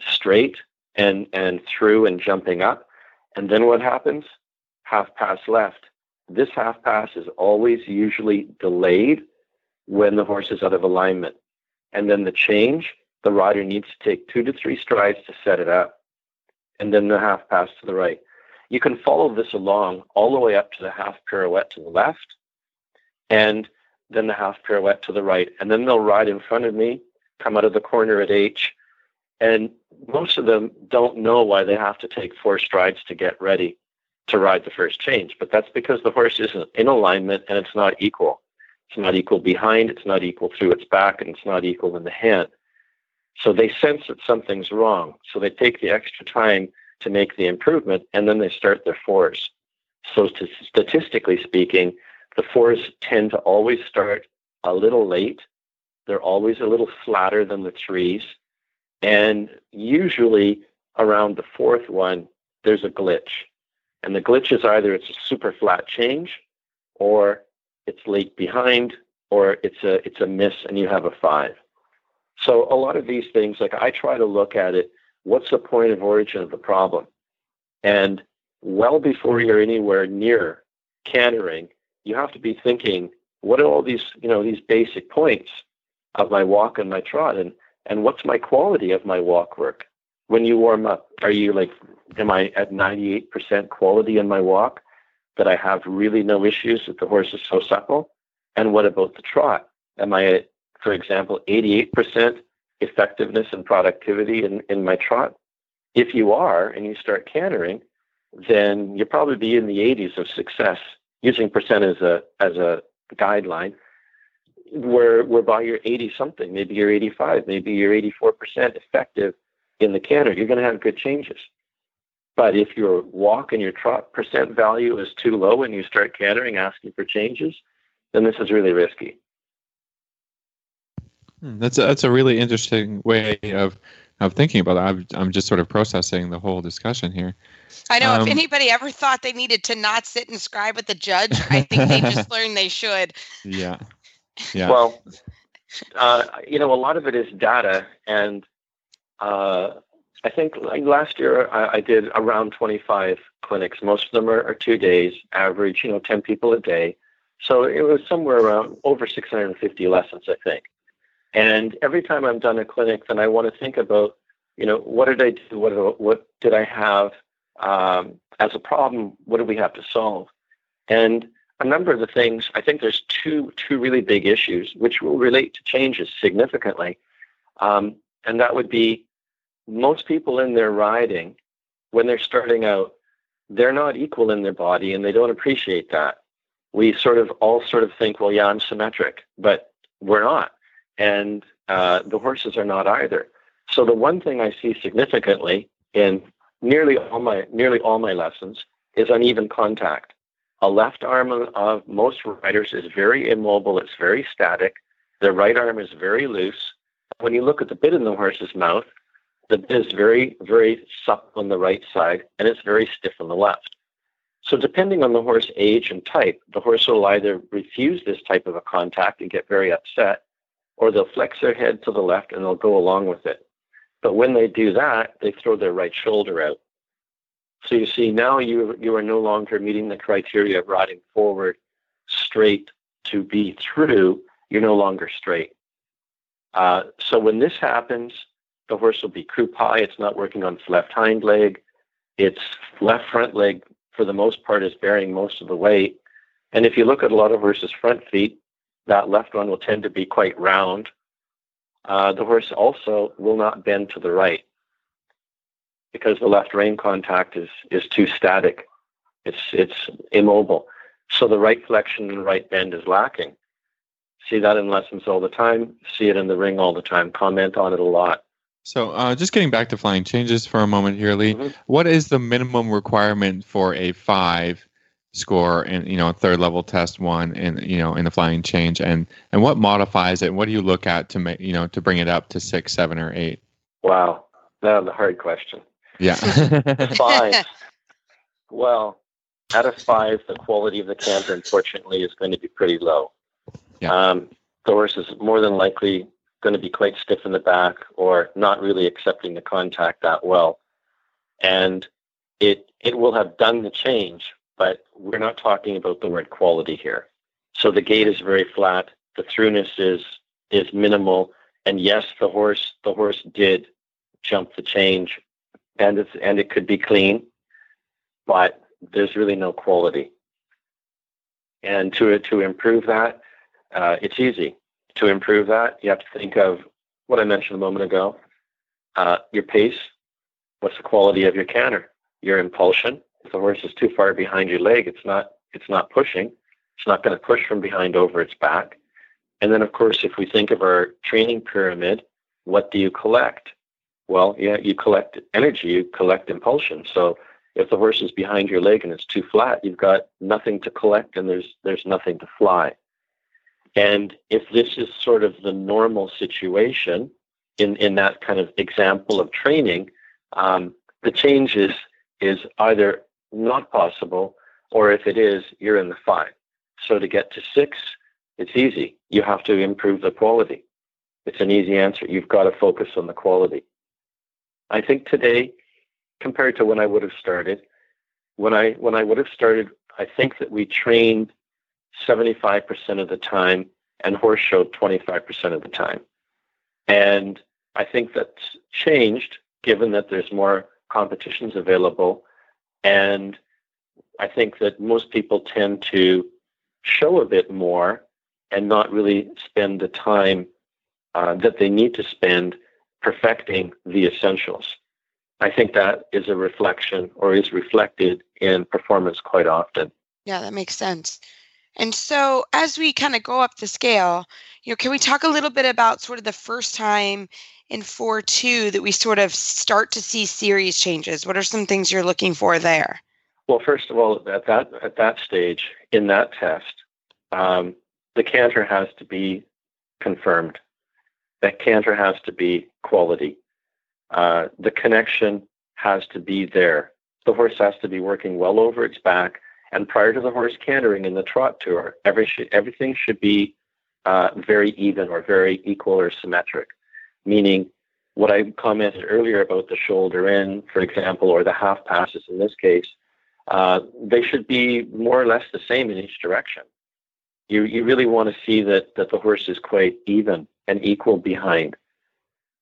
straight and, and through and jumping up. And then what happens? Half pass left. This half pass is always usually delayed when the horse is out of alignment. And then the change, the rider needs to take two to three strides to set it up. And then the half pass to the right. You can follow this along all the way up to the half pirouette to the left. And then the half pirouette to the right, and then they'll ride in front of me, come out of the corner at H, and most of them don't know why they have to take four strides to get ready to ride the first change. But that's because the horse isn't in alignment and it's not equal. It's not equal behind, it's not equal through its back, and it's not equal in the hand. So they sense that something's wrong. So they take the extra time to make the improvement, and then they start their fours. So statistically speaking, the fours tend to always start a little late. They're always a little flatter than the threes. And usually around the fourth one, there's a glitch. And the glitch is either it's a super flat change or it's late behind or it's a it's a miss and you have a five. So a lot of these things, like I try to look at it, what's the point of origin of the problem? And well before you're anywhere near cantering, you have to be thinking, what are all these, you know, these basic points of my walk and my trot and and what's my quality of my walk work? When you warm up, are you like am I at 98% quality in my walk that I have really no issues that the horse is so supple? And what about the trot? Am I at, for example, 88% effectiveness and productivity in, in my trot? If you are and you start cantering, then you'll probably be in the 80s of success using percent as a as a guideline where whereby you're 80 something maybe you're 85 maybe you're 84% effective in the canter you're going to have good changes. But if your walk and your trot percent value is too low and you start cantering asking for changes then this is really risky. Hmm, that's a, that's a really interesting way of of thinking about it. I'm, I'm just sort of processing the whole discussion here. I know um, if anybody ever thought they needed to not sit and scribe with the judge, I think they just learned they should. Yeah. Yeah. Well, uh, you know, a lot of it is data, and uh, I think like last year I, I, did around 25 clinics. Most of them are, are, two days, average, you know, 10 people a day. So it was somewhere around over 650 lessons, I think. And every time I'm done a clinic, then I want to think about, you know, what did I do? What, what did I have um, as a problem? What do we have to solve? And a number of the things, I think there's two, two really big issues which will relate to changes significantly. Um, and that would be most people in their riding, when they're starting out, they're not equal in their body and they don't appreciate that. We sort of all sort of think, well, yeah, I'm symmetric, but we're not and uh, the horses are not either. So the one thing I see significantly in nearly all my nearly all my lessons is uneven contact. A left arm of most riders is very immobile. It's very static. The right arm is very loose. When you look at the bit in the horse's mouth, the bit is very, very supple on the right side and it's very stiff on the left. So depending on the horse age and type, the horse will either refuse this type of a contact and get very upset, or they'll flex their head to the left and they'll go along with it. But when they do that, they throw their right shoulder out. So you see, now you you are no longer meeting the criteria of riding forward straight to be through. You're no longer straight. Uh, so when this happens, the horse will be croup high. It's not working on its left hind leg. Its left front leg, for the most part, is bearing most of the weight. And if you look at a lot of horses' front feet, that left one will tend to be quite round. Uh, the horse also will not bend to the right because the left rein contact is is too static. It's it's immobile. So the right flexion and right bend is lacking. See that in lessons all the time. See it in the ring all the time. Comment on it a lot. So, uh, just getting back to flying changes for a moment here, Lee. Mm-hmm. What is the minimum requirement for a five score and you know third level test one and you know in the flying change. And and what modifies it? What do you look at to make you know to bring it up to six seven or eight? Wow. That's a hard question. Yeah. Five. Well out of five the quality of the canter unfortunately is going to be pretty low. Yeah. um, the horse is more than likely going to be quite stiff in the back or not really accepting the contact that well. And it it will have done the change but we're not talking about the word quality here. So the gait is very flat. The throughness is is minimal. And yes, the horse the horse did jump the change, and it's and it could be clean, but there's really no quality. And to to improve that, uh, it's easy to improve that. You have to think of what I mentioned a moment ago uh, your pace, what's the quality of your canter, your impulsion. If the horse is too far behind your leg, it's not it's not pushing. It's not going to push from behind over its back. And then, of course, if we think of our training pyramid, what do you collect? Well, yeah, you collect energy, you collect impulsion. So if the horse is behind your leg and it's too flat, you've got nothing to collect and there's there's nothing to fly. And if this is sort of the normal situation in, in that kind of example of training, um, the change is, is either not possible or if it is, you're in the five. So to get to six, it's easy. You have to improve the quality. It's an easy answer. You've got to focus on the quality. I think today, compared to when I would have started, when I when I would have started, I think that we trained 75% of the time and horse showed 25% of the time. And I think that's changed given that there's more competitions available. And I think that most people tend to show a bit more and not really spend the time uh, that they need to spend perfecting the essentials. I think that is a reflection or is reflected in performance quite often. Yeah, that makes sense. And so as we kind of go up the scale, you know, can we talk a little bit about sort of the first time in 4-2 that we sort of start to see series changes? What are some things you're looking for there? Well, first of all, at that at that stage in that test, um, the canter has to be confirmed. That canter has to be quality. Uh, the connection has to be there. The horse has to be working well over its back and prior to the horse cantering in the trot tour, every everything should be uh, very even or very equal or symmetric. Meaning, what I commented earlier about the shoulder in, for example, or the half passes in this case, uh, they should be more or less the same in each direction. You, you really want to see that, that the horse is quite even and equal behind.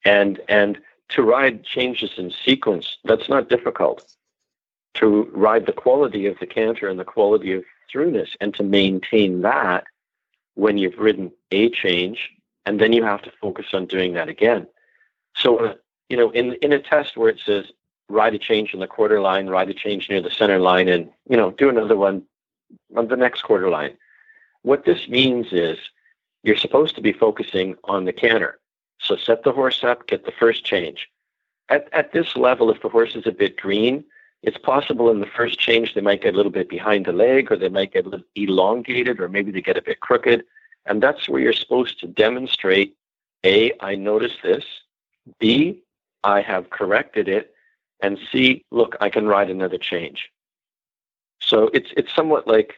And, and to ride changes in sequence, that's not difficult to ride the quality of the canter and the quality of throughness and to maintain that when you've ridden a change and then you have to focus on doing that again. So uh, you know in in a test where it says ride a change in the quarter line ride a change near the center line and you know do another one on the next quarter line what this means is you're supposed to be focusing on the canter. So set the horse up get the first change. At, at this level if the horse is a bit green it's possible in the first change they might get a little bit behind the leg or they might get a little elongated or maybe they get a bit crooked. And that's where you're supposed to demonstrate A, I noticed this, B, I have corrected it, and C, look, I can ride another change. So it's it's somewhat like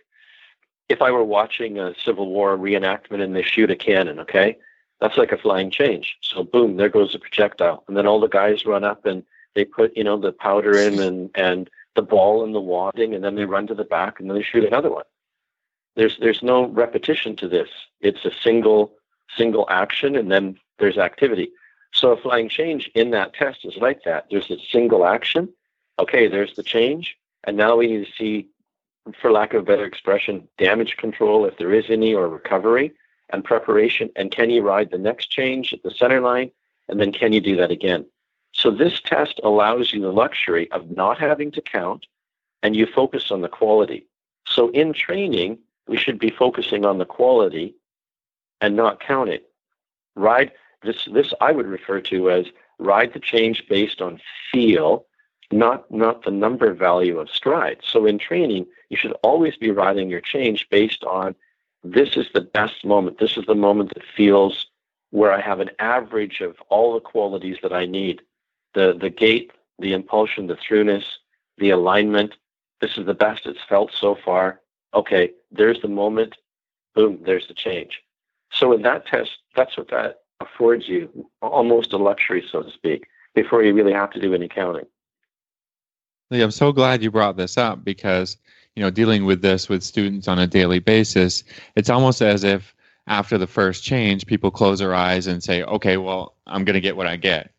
if I were watching a Civil War reenactment and they shoot a cannon, okay? That's like a flying change. So boom, there goes the projectile. And then all the guys run up and they put you know the powder in and and the ball and the wadding, and then they run to the back and then they shoot another one. There's there's no repetition to this. It's a single single action, and then there's activity. So a flying change in that test is like that. There's a single action. Okay, there's the change, and now we need to see, for lack of a better expression, damage control if there is any, or recovery and preparation. And can you ride the next change at the center line? And then can you do that again? So this test allows you the luxury of not having to count and you focus on the quality. So in training, we should be focusing on the quality and not count it. Ride this this I would refer to as ride the change based on feel, not not the number value of stride. So in training, you should always be riding your change based on this is the best moment. This is the moment that feels where I have an average of all the qualities that I need the the gait, the impulsion, the throughness, the alignment. This is the best it's felt so far. Okay, there's the moment. Boom, there's the change. So in that test, that's what that affords you, almost a luxury, so to speak, before you really have to do any counting. Lee, I'm so glad you brought this up because you know dealing with this with students on a daily basis, it's almost as if after the first change, people close their eyes and say, "Okay, well, I'm going to get what I get."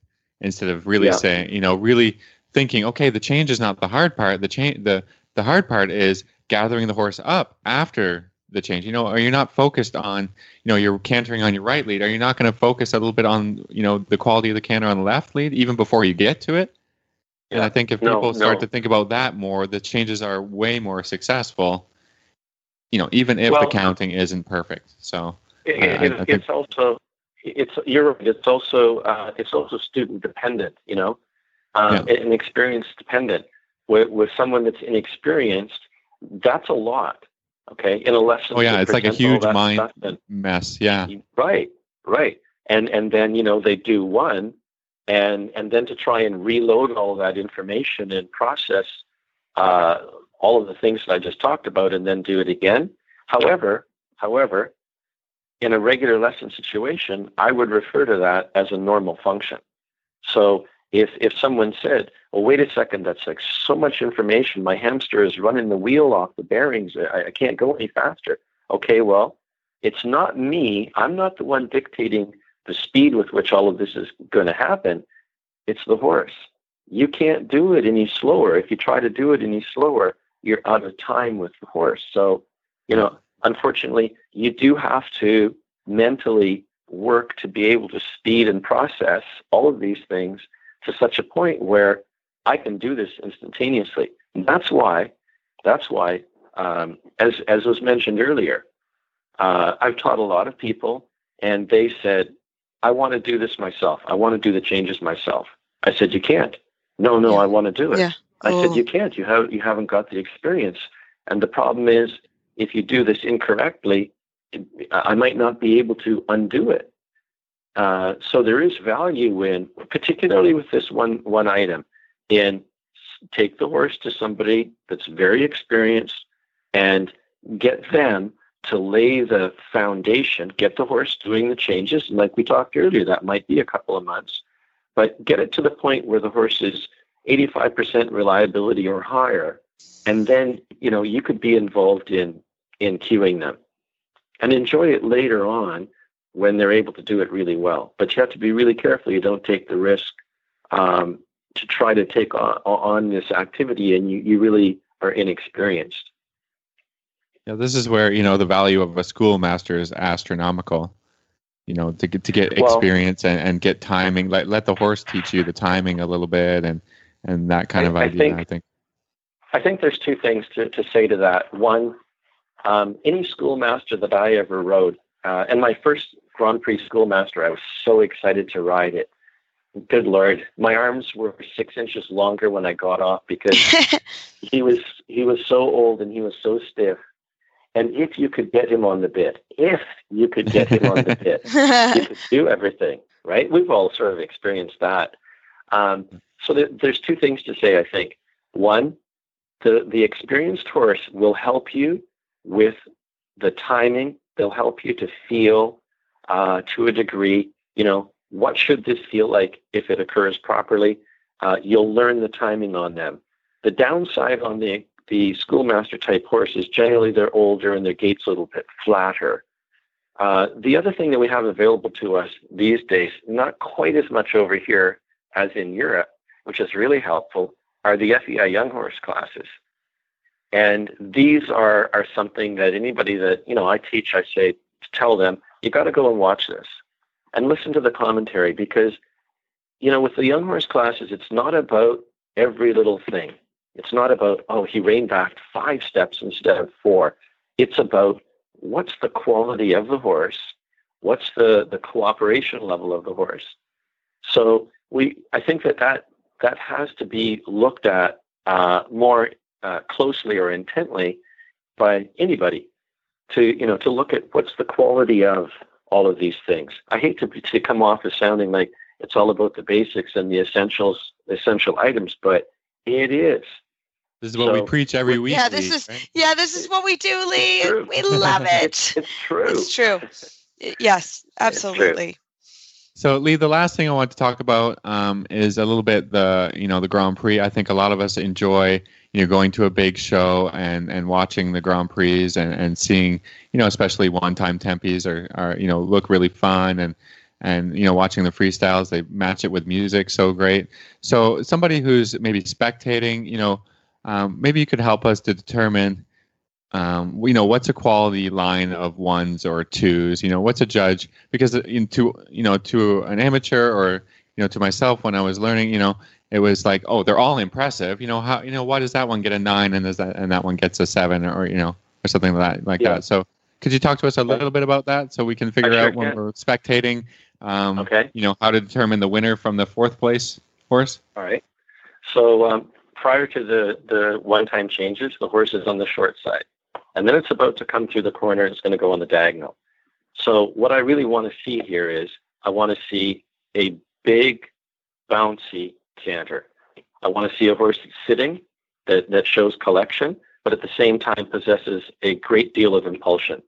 Instead of really yeah. saying, you know, really thinking, okay, the change is not the hard part. The change, the the hard part is gathering the horse up after the change? You know, are you not focused on, you know, you're cantering on your right lead? Are you not going to focus a little bit on, you know, the quality of the canter on the left lead even before you get to it? And I think if No, people start no. to think about that more, the changes are way more successful. You know, even if Well- the counting isn't perfect. So It, I- it- I- I it's also it's you're right. It's also uh, it's also student dependent. You know, um, and experience dependent. With with someone that's inexperienced, that's a lot. Okay, in a lesson. Oh, yeah, it's like a huge mind- and- mess, yeah. Right, right. And and then you know they do one, and and then to try and reload all that information and process uh, all of the things that I just talked about, and then do it again. However, however, in a regular lesson situation, I would refer to that as a normal function. So if if someone said, "Well, wait a second, that's like so much information. My hamster is running the wheel off the bearings. I, I can't go any faster." Okay, well, it's not me. I'm not the one dictating the speed with which all of this is going to happen. It's the horse. You can't do it any slower. If you try to do it any slower, you're out of time with the horse. So, you know, unfortunately, you do have to mentally work to be able to speed and process all of these things to such a point where I can do this instantaneously. And that's why, that's why, um, as as was mentioned earlier, uh, I've taught a lot of people, and they said, "I want to do this myself. I want to do the changes myself." I said, "You can't." No, no, Yeah. I want to do it. Yeah. I Oh. said, "You can't. You have you haven't got the experience." And the problem is, if you do this incorrectly, I might not be able to undo it. Uh, so there is value in, particularly with this one one item, in take the horse to somebody that's very experienced and get them to lay the foundation, get the horse doing the changes. And like we talked earlier, that might be a couple of months, but get it to the point where the horse is 85% reliability or higher. And then, you know, you could be involved in, in cueing them and enjoy it later on when they're able to do it really well. But you have to be really careful. You don't take the risk um, to try to take on, on this activity and you, you really are inexperienced. Yeah, this is where you know the value of a schoolmaster is astronomical. You know, to get to get Well- experience and, and get timing. Let let the horse teach you the timing a little bit and and that kind I- of I idea. think- I think. I think there's two things to, to say to that. One, um, any schoolmaster that I ever rode, uh, and my first Grand Prix schoolmaster, I was so excited to ride it. Good Lord, my arms were six inches longer when I got off because he was he was so old and he was so stiff. And if you could get him on the bit, if you could get him on the bit, you could do everything, right? We've all sort of experienced that. Um, so there, there's two things to say, I think. One, the, the experienced horse will help you with the timing. They'll help you to feel uh, to a degree, you know, what should this feel like if it occurs properly? Uh, you'll learn the timing on them. The downside on the, the schoolmaster type horses, generally they're older and their gait's a little bit flatter. Uh, the other thing that we have available to us these days, not quite as much over here as in Europe, which is really helpful, are the FEI young horse classes. And these are, are something that anybody that, you know, I teach, I say, tell them, you got to go and watch this and listen to the commentary because, you know, with the young horse classes, it's not about every little thing. It's not about, oh, he reined back five steps instead of four. It's about what's the quality of the horse? What's the, the cooperation level of the horse? So we, I think that that, that has to be looked at uh, more uh, closely or intently by anybody to, you know, to look at what's the quality of all of these things. I hate to, to come off as sounding like it's all about the basics and the essentials, essential items, but it is. This is what we preach every week. Yeah, this Lee, is- right? yeah, this is what we do, Lee. We love it. It's true. It's true. Yes, absolutely. So, Lee, the last thing I want to talk about um, is a little bit the you know the Grand Prix. I think a lot of us enjoy you know going to a big show and and watching the Grand Prix and and seeing you know especially one time tempies are are you know look really fun and and you know watching the freestyles they match it with music so great. So somebody who's maybe spectating, you know, um, maybe you could help us to determine um, you know, what's a quality line of ones or twos? You know, what's a judge? Because into you know, to an amateur or you know, to myself when I was learning, you know, it was like, oh, they're all impressive. You know, how you know why does that one get a nine and does that and that one gets a seven or you know or something like that like yeah. that. So could you talk to us a little bit about that so we can figure sure out when can. we're spectating, um, okay. you know, how to determine the winner from the fourth place horse? All right. So um, prior to the the one time changes, the horse is on the short side and then it's about to come through the corner. It's going to go on the diagonal. So what I really want to see here is I want to see a big, bouncy canter. I want to see a horse sitting that, that shows collection, but at the same time possesses a great deal of impulsion.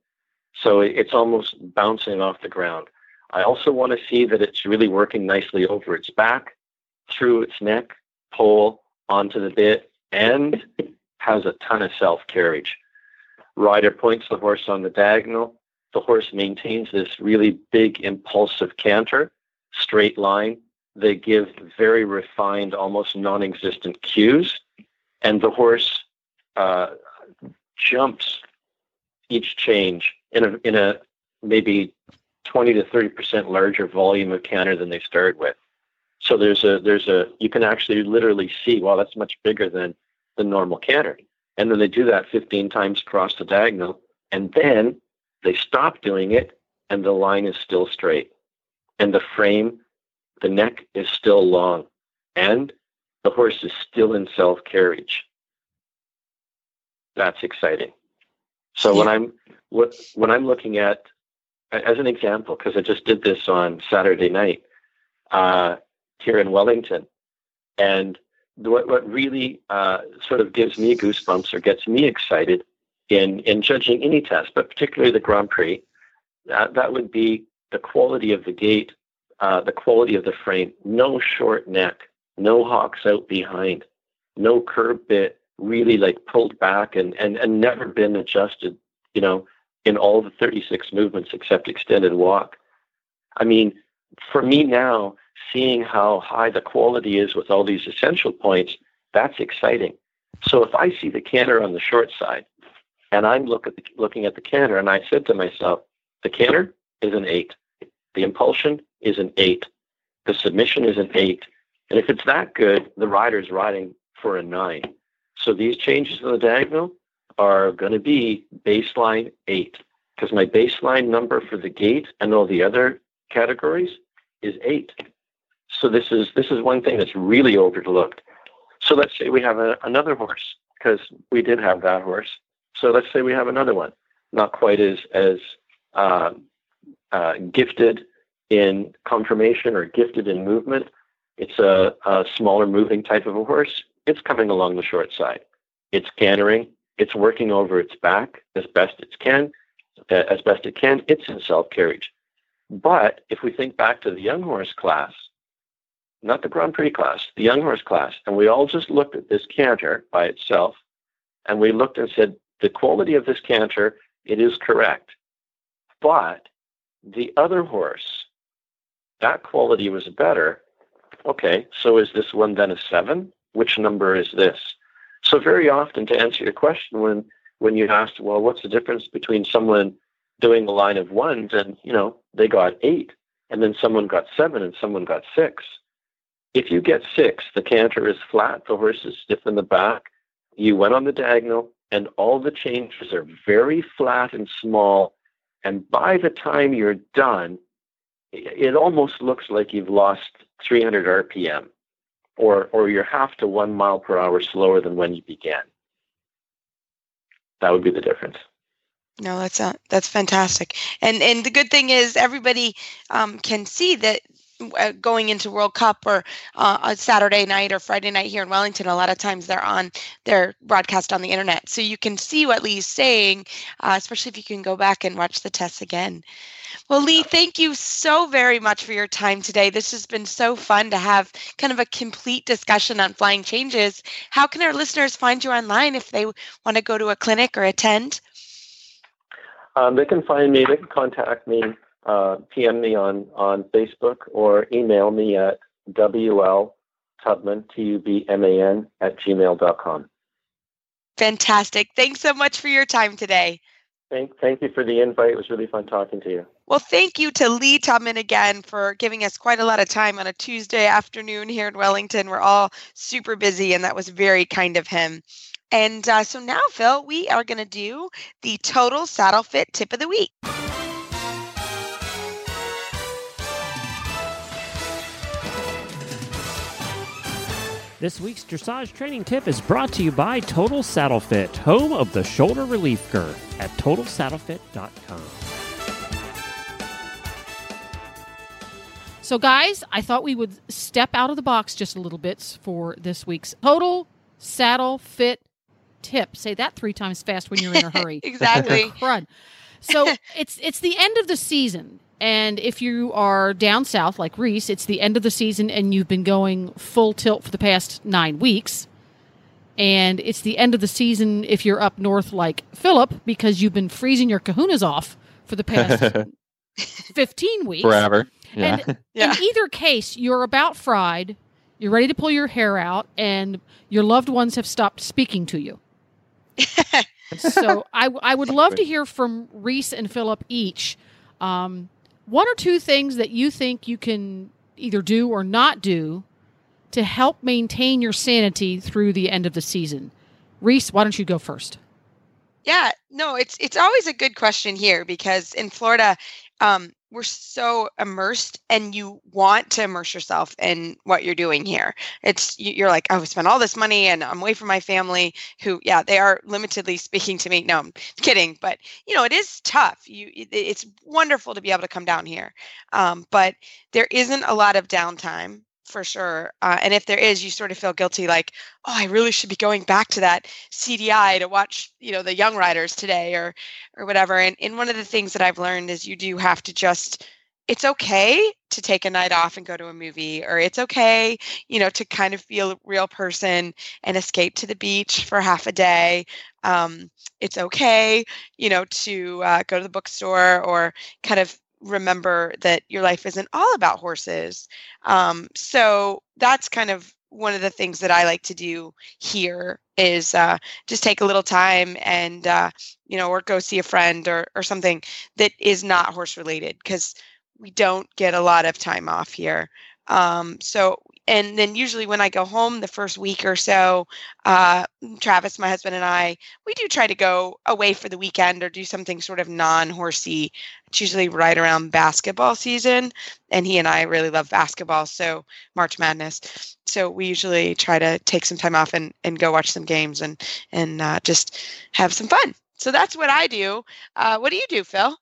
So it's almost bouncing off the ground. I also want to see that it's really working nicely over its back, through its neck, poll, onto the bit, and has a ton of self carriage. Rider points the horse on the diagonal. The horse maintains this really big impulsive canter, straight line. They give very refined, almost non existent cues. And the horse uh, jumps each change in a, in a maybe 20 to 30% larger volume of canter than they start with. So there's a, there's a, you can actually literally see, well, that's much bigger than the normal canter. And then they do that 15 times across the diagonal. And then they stop doing it, and the line is still straight. And the frame, the neck is still long. And the horse is still in self carriage. That's exciting. So yeah. when I'm what when I'm looking at as an example, because I just did this on Saturday night uh, here in Wellington, and what, what really uh, sort of gives me goosebumps or gets me excited in, in judging any test, but particularly the Grand Prix, that, that would be the quality of the gait, uh, the quality of the frame, no short neck, no hocks out behind, no curb bit really like pulled back and, and, and never been adjusted, you know, in all the 36 movements except extended walk. I mean, for me now, seeing how high the quality is with all these essential points, that's exciting. So if I see the canter on the short side and I'm look at the, looking at the canter and I said to myself, the canter is an eight. The impulsion is an eight. The submission is an eight. And if it's that good, the rider's riding for a nine. So these changes in the diagonal are going to be baseline eight because my baseline number for the gait and all the other categories is eight. So this is this is one thing that's really overlooked. So let's say we have a, another horse because we did have that horse. So let's say we have another one, not quite as as uh, uh, gifted in conformation or gifted in movement. It's a, a smaller moving type of a horse. It's coming along the short side. It's cantering. It's working over its back as best it can. As best it can, it's in self carriage. But if we think back to the young horse class, not the Grand Prix class, the young horse class, and we all just looked at this canter by itself, and we looked and said, the quality of this canter, it is correct. But the other horse, that quality was better. Okay, so is this one then a seven? Which number is this? So very often to answer your question, when when you asked, well, what's the difference between someone doing a line of ones and you know they got eight, and then someone got seven and someone got six? If you get six, the canter is flat, the horse is stiff in the back. You went on the diagonal, and all the changes are very flat and small. And by the time you're done, it almost looks like you've lost 300 RPM, or or you're half to one mile per hour slower than when you began. That would be the difference. No, that's uh, that's fantastic, and and the good thing is everybody um, can see that going into World Cup or uh, a Saturday night or Friday night here in Wellington, a lot of times they're on they're broadcast on the internet, so you can see what Lee's saying, uh, especially if you can go back and watch the tests again. Well, Lee, thank you so very much for your time today. This has been so fun to have kind of a complete discussion on flying changes. How can our listeners find you online if they want to go to a clinic or attend? Um, they can find me. They can contact me uh, PM me on, on Facebook or email me at WL Tubman, T U B M A N, at gmail.com. Fantastic. Thanks so much for your time today. Thank, thank you for the invite. It was really fun talking to you. Well, thank you to Lee Tubman again for giving us quite a lot of time on a Tuesday afternoon here in Wellington. We're all super busy, and that was very kind of him. And uh, so now, Phil, we are going to do the total saddle fit tip of the week. This week's dressage training tip is brought to you by Total Saddle Fit, home of the shoulder relief girth at totalsaddlefit.com. So, guys, I thought we would step out of the box just a little bit for this week's Total Saddle Fit tip. Say that three times fast when you're in a hurry. exactly. Crud. So it's it's the end of the season, and if you are down south like Reese, it's the end of the season, and you've been going full tilt for the past nine weeks. And it's the end of the season if you're up north like Philip, because you've been freezing your kahunas off for the past 15 weeks. Forever. Yeah. And Yeah. in either case, you're about fried, you're ready to pull your hair out, and your loved ones have stopped speaking to you. so I, I would love to hear from Reese and Philip each um, one or two things that you think you can either do or not do to help maintain your sanity through the end of the season. Reese, why don't you go first? Yeah, no, it's it's always a good question here because in Florida, um, we're so immersed, and you want to immerse yourself in what you're doing here. It's you- you're like, i've spent all this money, and I'm away from my family. Who, yeah, they are limitedly speaking to me. No, I'm kidding, but you know, it is tough. You, it's wonderful to be able to come down here, um, but there isn't a lot of downtime for sure. Uh, and if there is, you sort of feel guilty, like, oh, I really should be going back to that CDI to watch, you know, the young riders today or or whatever. And and one of the things that I've learned is you do have to just it's okay to take a night off and go to a movie or it's okay, you know, to kind of be a real person and escape to the beach for half a day. Um, it's okay, you know, to uh, go to the bookstore or kind of remember that your life isn't all about horses. Um, so that's kind of one of the things that I like to do here is uh, just take a little time and uh, you know, or go see a friend or or something that is not horse related because we don't get a lot of time off here. Um, so and then usually when I go home the first week or so, uh, Travis, my husband, and I, we do try to go away for the weekend or do something sort of non-horsey. It's usually right around basketball season, and he and I really love basketball, so March Madness. So we usually try to take some time off and, and go watch some games and and uh, just have some fun. So that's what I do. Uh, what do you do, Phil?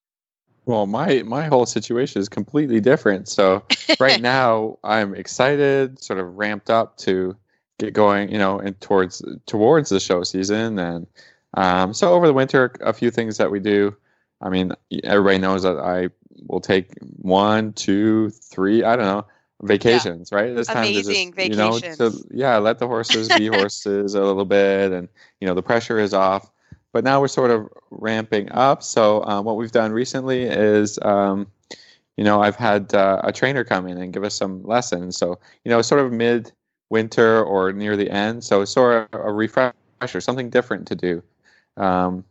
Well, my my whole situation is completely different. So right now I'm excited, sort of ramped up to get going, you know, and towards towards the show season. And um, so over the winter, a few things that we do. I mean, everybody knows that I will take one, two, three, I don't know, vacations, right? This Amazing to just, you know, to, vacations. yeah, let the horses be horses a little bit, and you know, the pressure is off but now we're sort of ramping up. So um, what we've done recently is, um, you know, I've had uh, a trainer come in and give us some lessons. So you know, sort of mid winter or near the end. So sort of a refresher, something different to do. Um,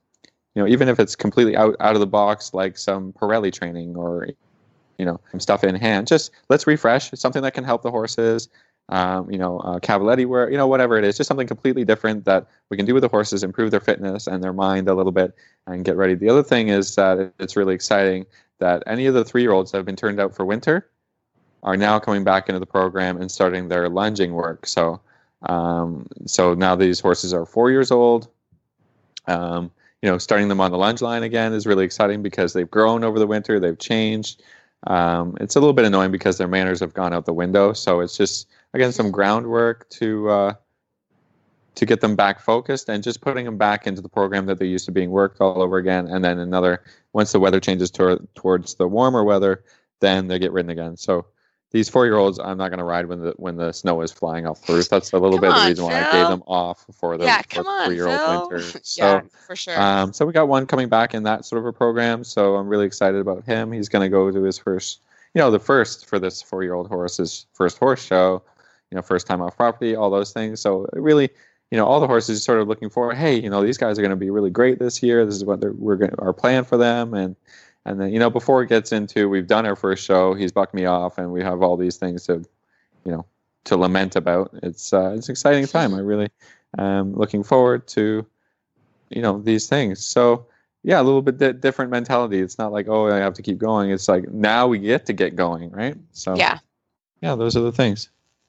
you know, even if it's completely out out of the box, like some Parelli training or you know, some stuff in hand. Just let's refresh. Something that can help the horses um, you know, uh, Cavaletti wear, you know, whatever it is, just something completely different that we can do with the horses, improve their fitness and their mind a little bit, and get ready. The other thing is that it's really exciting that any of the three-year-olds that have been turned out for winter are now coming back into the program and starting their lunging work. So, um, so now these horses are four years old. Um, you know, starting them on the lunge line again is really exciting because they've grown over the winter, they've changed. Um, it's a little bit annoying because their manners have gone out the window. So it's just again some groundwork to uh, to get them back focused and just putting them back into the program that they're used to being worked all over again. And then another once the weather changes tor- towards the warmer weather, then they get ridden again. So these four year olds, I'm not going to ride when the when the snow is flying off the roof. That's a little bit of the reason why I gave them off for the yeah, for come the on, three year old Phil. winter. So. yeah, for sure. Um, so we got one coming back in that sort of a program. So I'm really excited about him. He's going to go to his first, you know, the first for this four-year-old horse, his first horse show, you know, first time off property, all those things. So really, you know, all the horses sort of looking forward. Hey, you know, these guys are going to be really great this year. This is what we're going our plan for them, and and then you know, before it gets into we've done our first show, he's bucked me off, and we have all these things to, you know, to lament about. It's uh, it's an exciting time. I really am looking forward to, you know, these things. So yeah, a little bit di- different mentality. It's not like oh I have to keep going. It's like now we get to get going, right? So yeah, yeah, those are the things.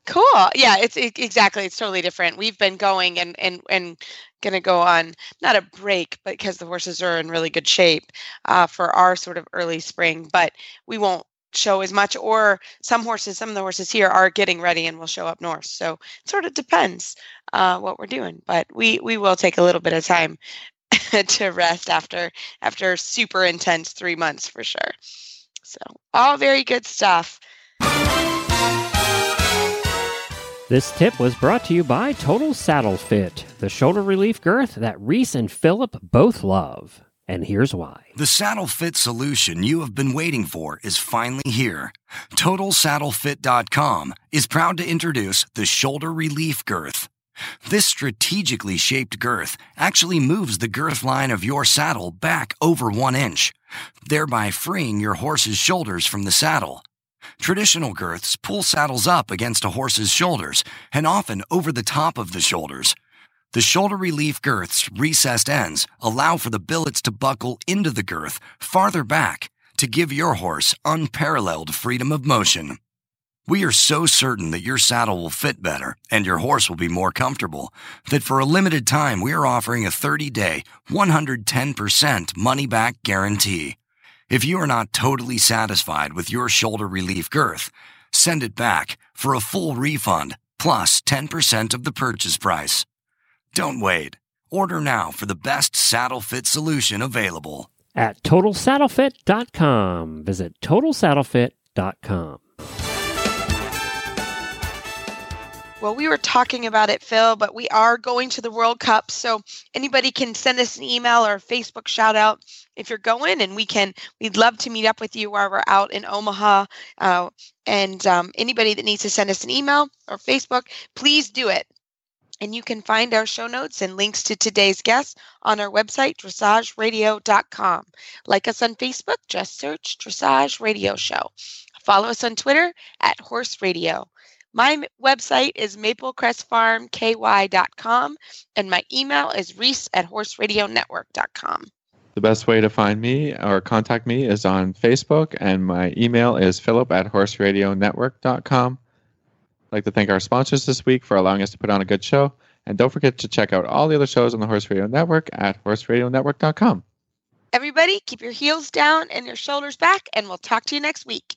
Cool. Yeah, it's it, exactly. It's totally different. We've been going and and and going to go on not a break, but because the horses are in really good shape uh, for our sort of early spring. But we won't show as much, or some horses, some of the horses here are getting ready and will show up north. So it sort of depends uh, what we're doing. But we we will take a little bit of time to rest after after super intense three months for sure. So all very good stuff. This tip was brought to you by Total Saddle Fit, the shoulder relief girth that Reese and Philip both love. And here's why. The saddle fit solution you have been waiting for is finally here. TotalSaddleFit.com is proud to introduce the Shoulder Relief Girth. This strategically shaped girth actually moves the girth line of your saddle back over one inch, thereby freeing your horse's shoulders from the saddle. Traditional girths pull saddles up against a horse's shoulders and often over the top of the shoulders. The shoulder relief girth's recessed ends allow for the billets to buckle into the girth farther back to give your horse unparalleled freedom of motion. We are so certain that your saddle will fit better and your horse will be more comfortable that for a limited time we are offering a 30 day, 110% money back guarantee. If you are not totally satisfied with your shoulder relief girth, send it back for a full refund plus 10% of the purchase price. Don't wait. Order now for the best saddle fit solution available. At TotalSaddleFit.com. Visit TotalSaddleFit.com. Well, we were talking about it, Phil, but we are going to the World Cup. So anybody can send us an email or a Facebook shout out if you're going, and we can. We'd love to meet up with you while we're out in Omaha. Uh, and um, anybody that needs to send us an email or Facebook, please do it. And you can find our show notes and links to today's guests on our website, dressageradio.com. Like us on Facebook, just search Dressage Radio Show. Follow us on Twitter at Horse Radio. My website is maplecrestfarmky.com, and my email is reese at horseradionetwork.com. The best way to find me or contact me is on Facebook, and my email is philip at horseradionetwork.com. I'd like to thank our sponsors this week for allowing us to put on a good show. And don't forget to check out all the other shows on the Horse Radio Network at horseradionetwork.com. Everybody, keep your heels down and your shoulders back, and we'll talk to you next week.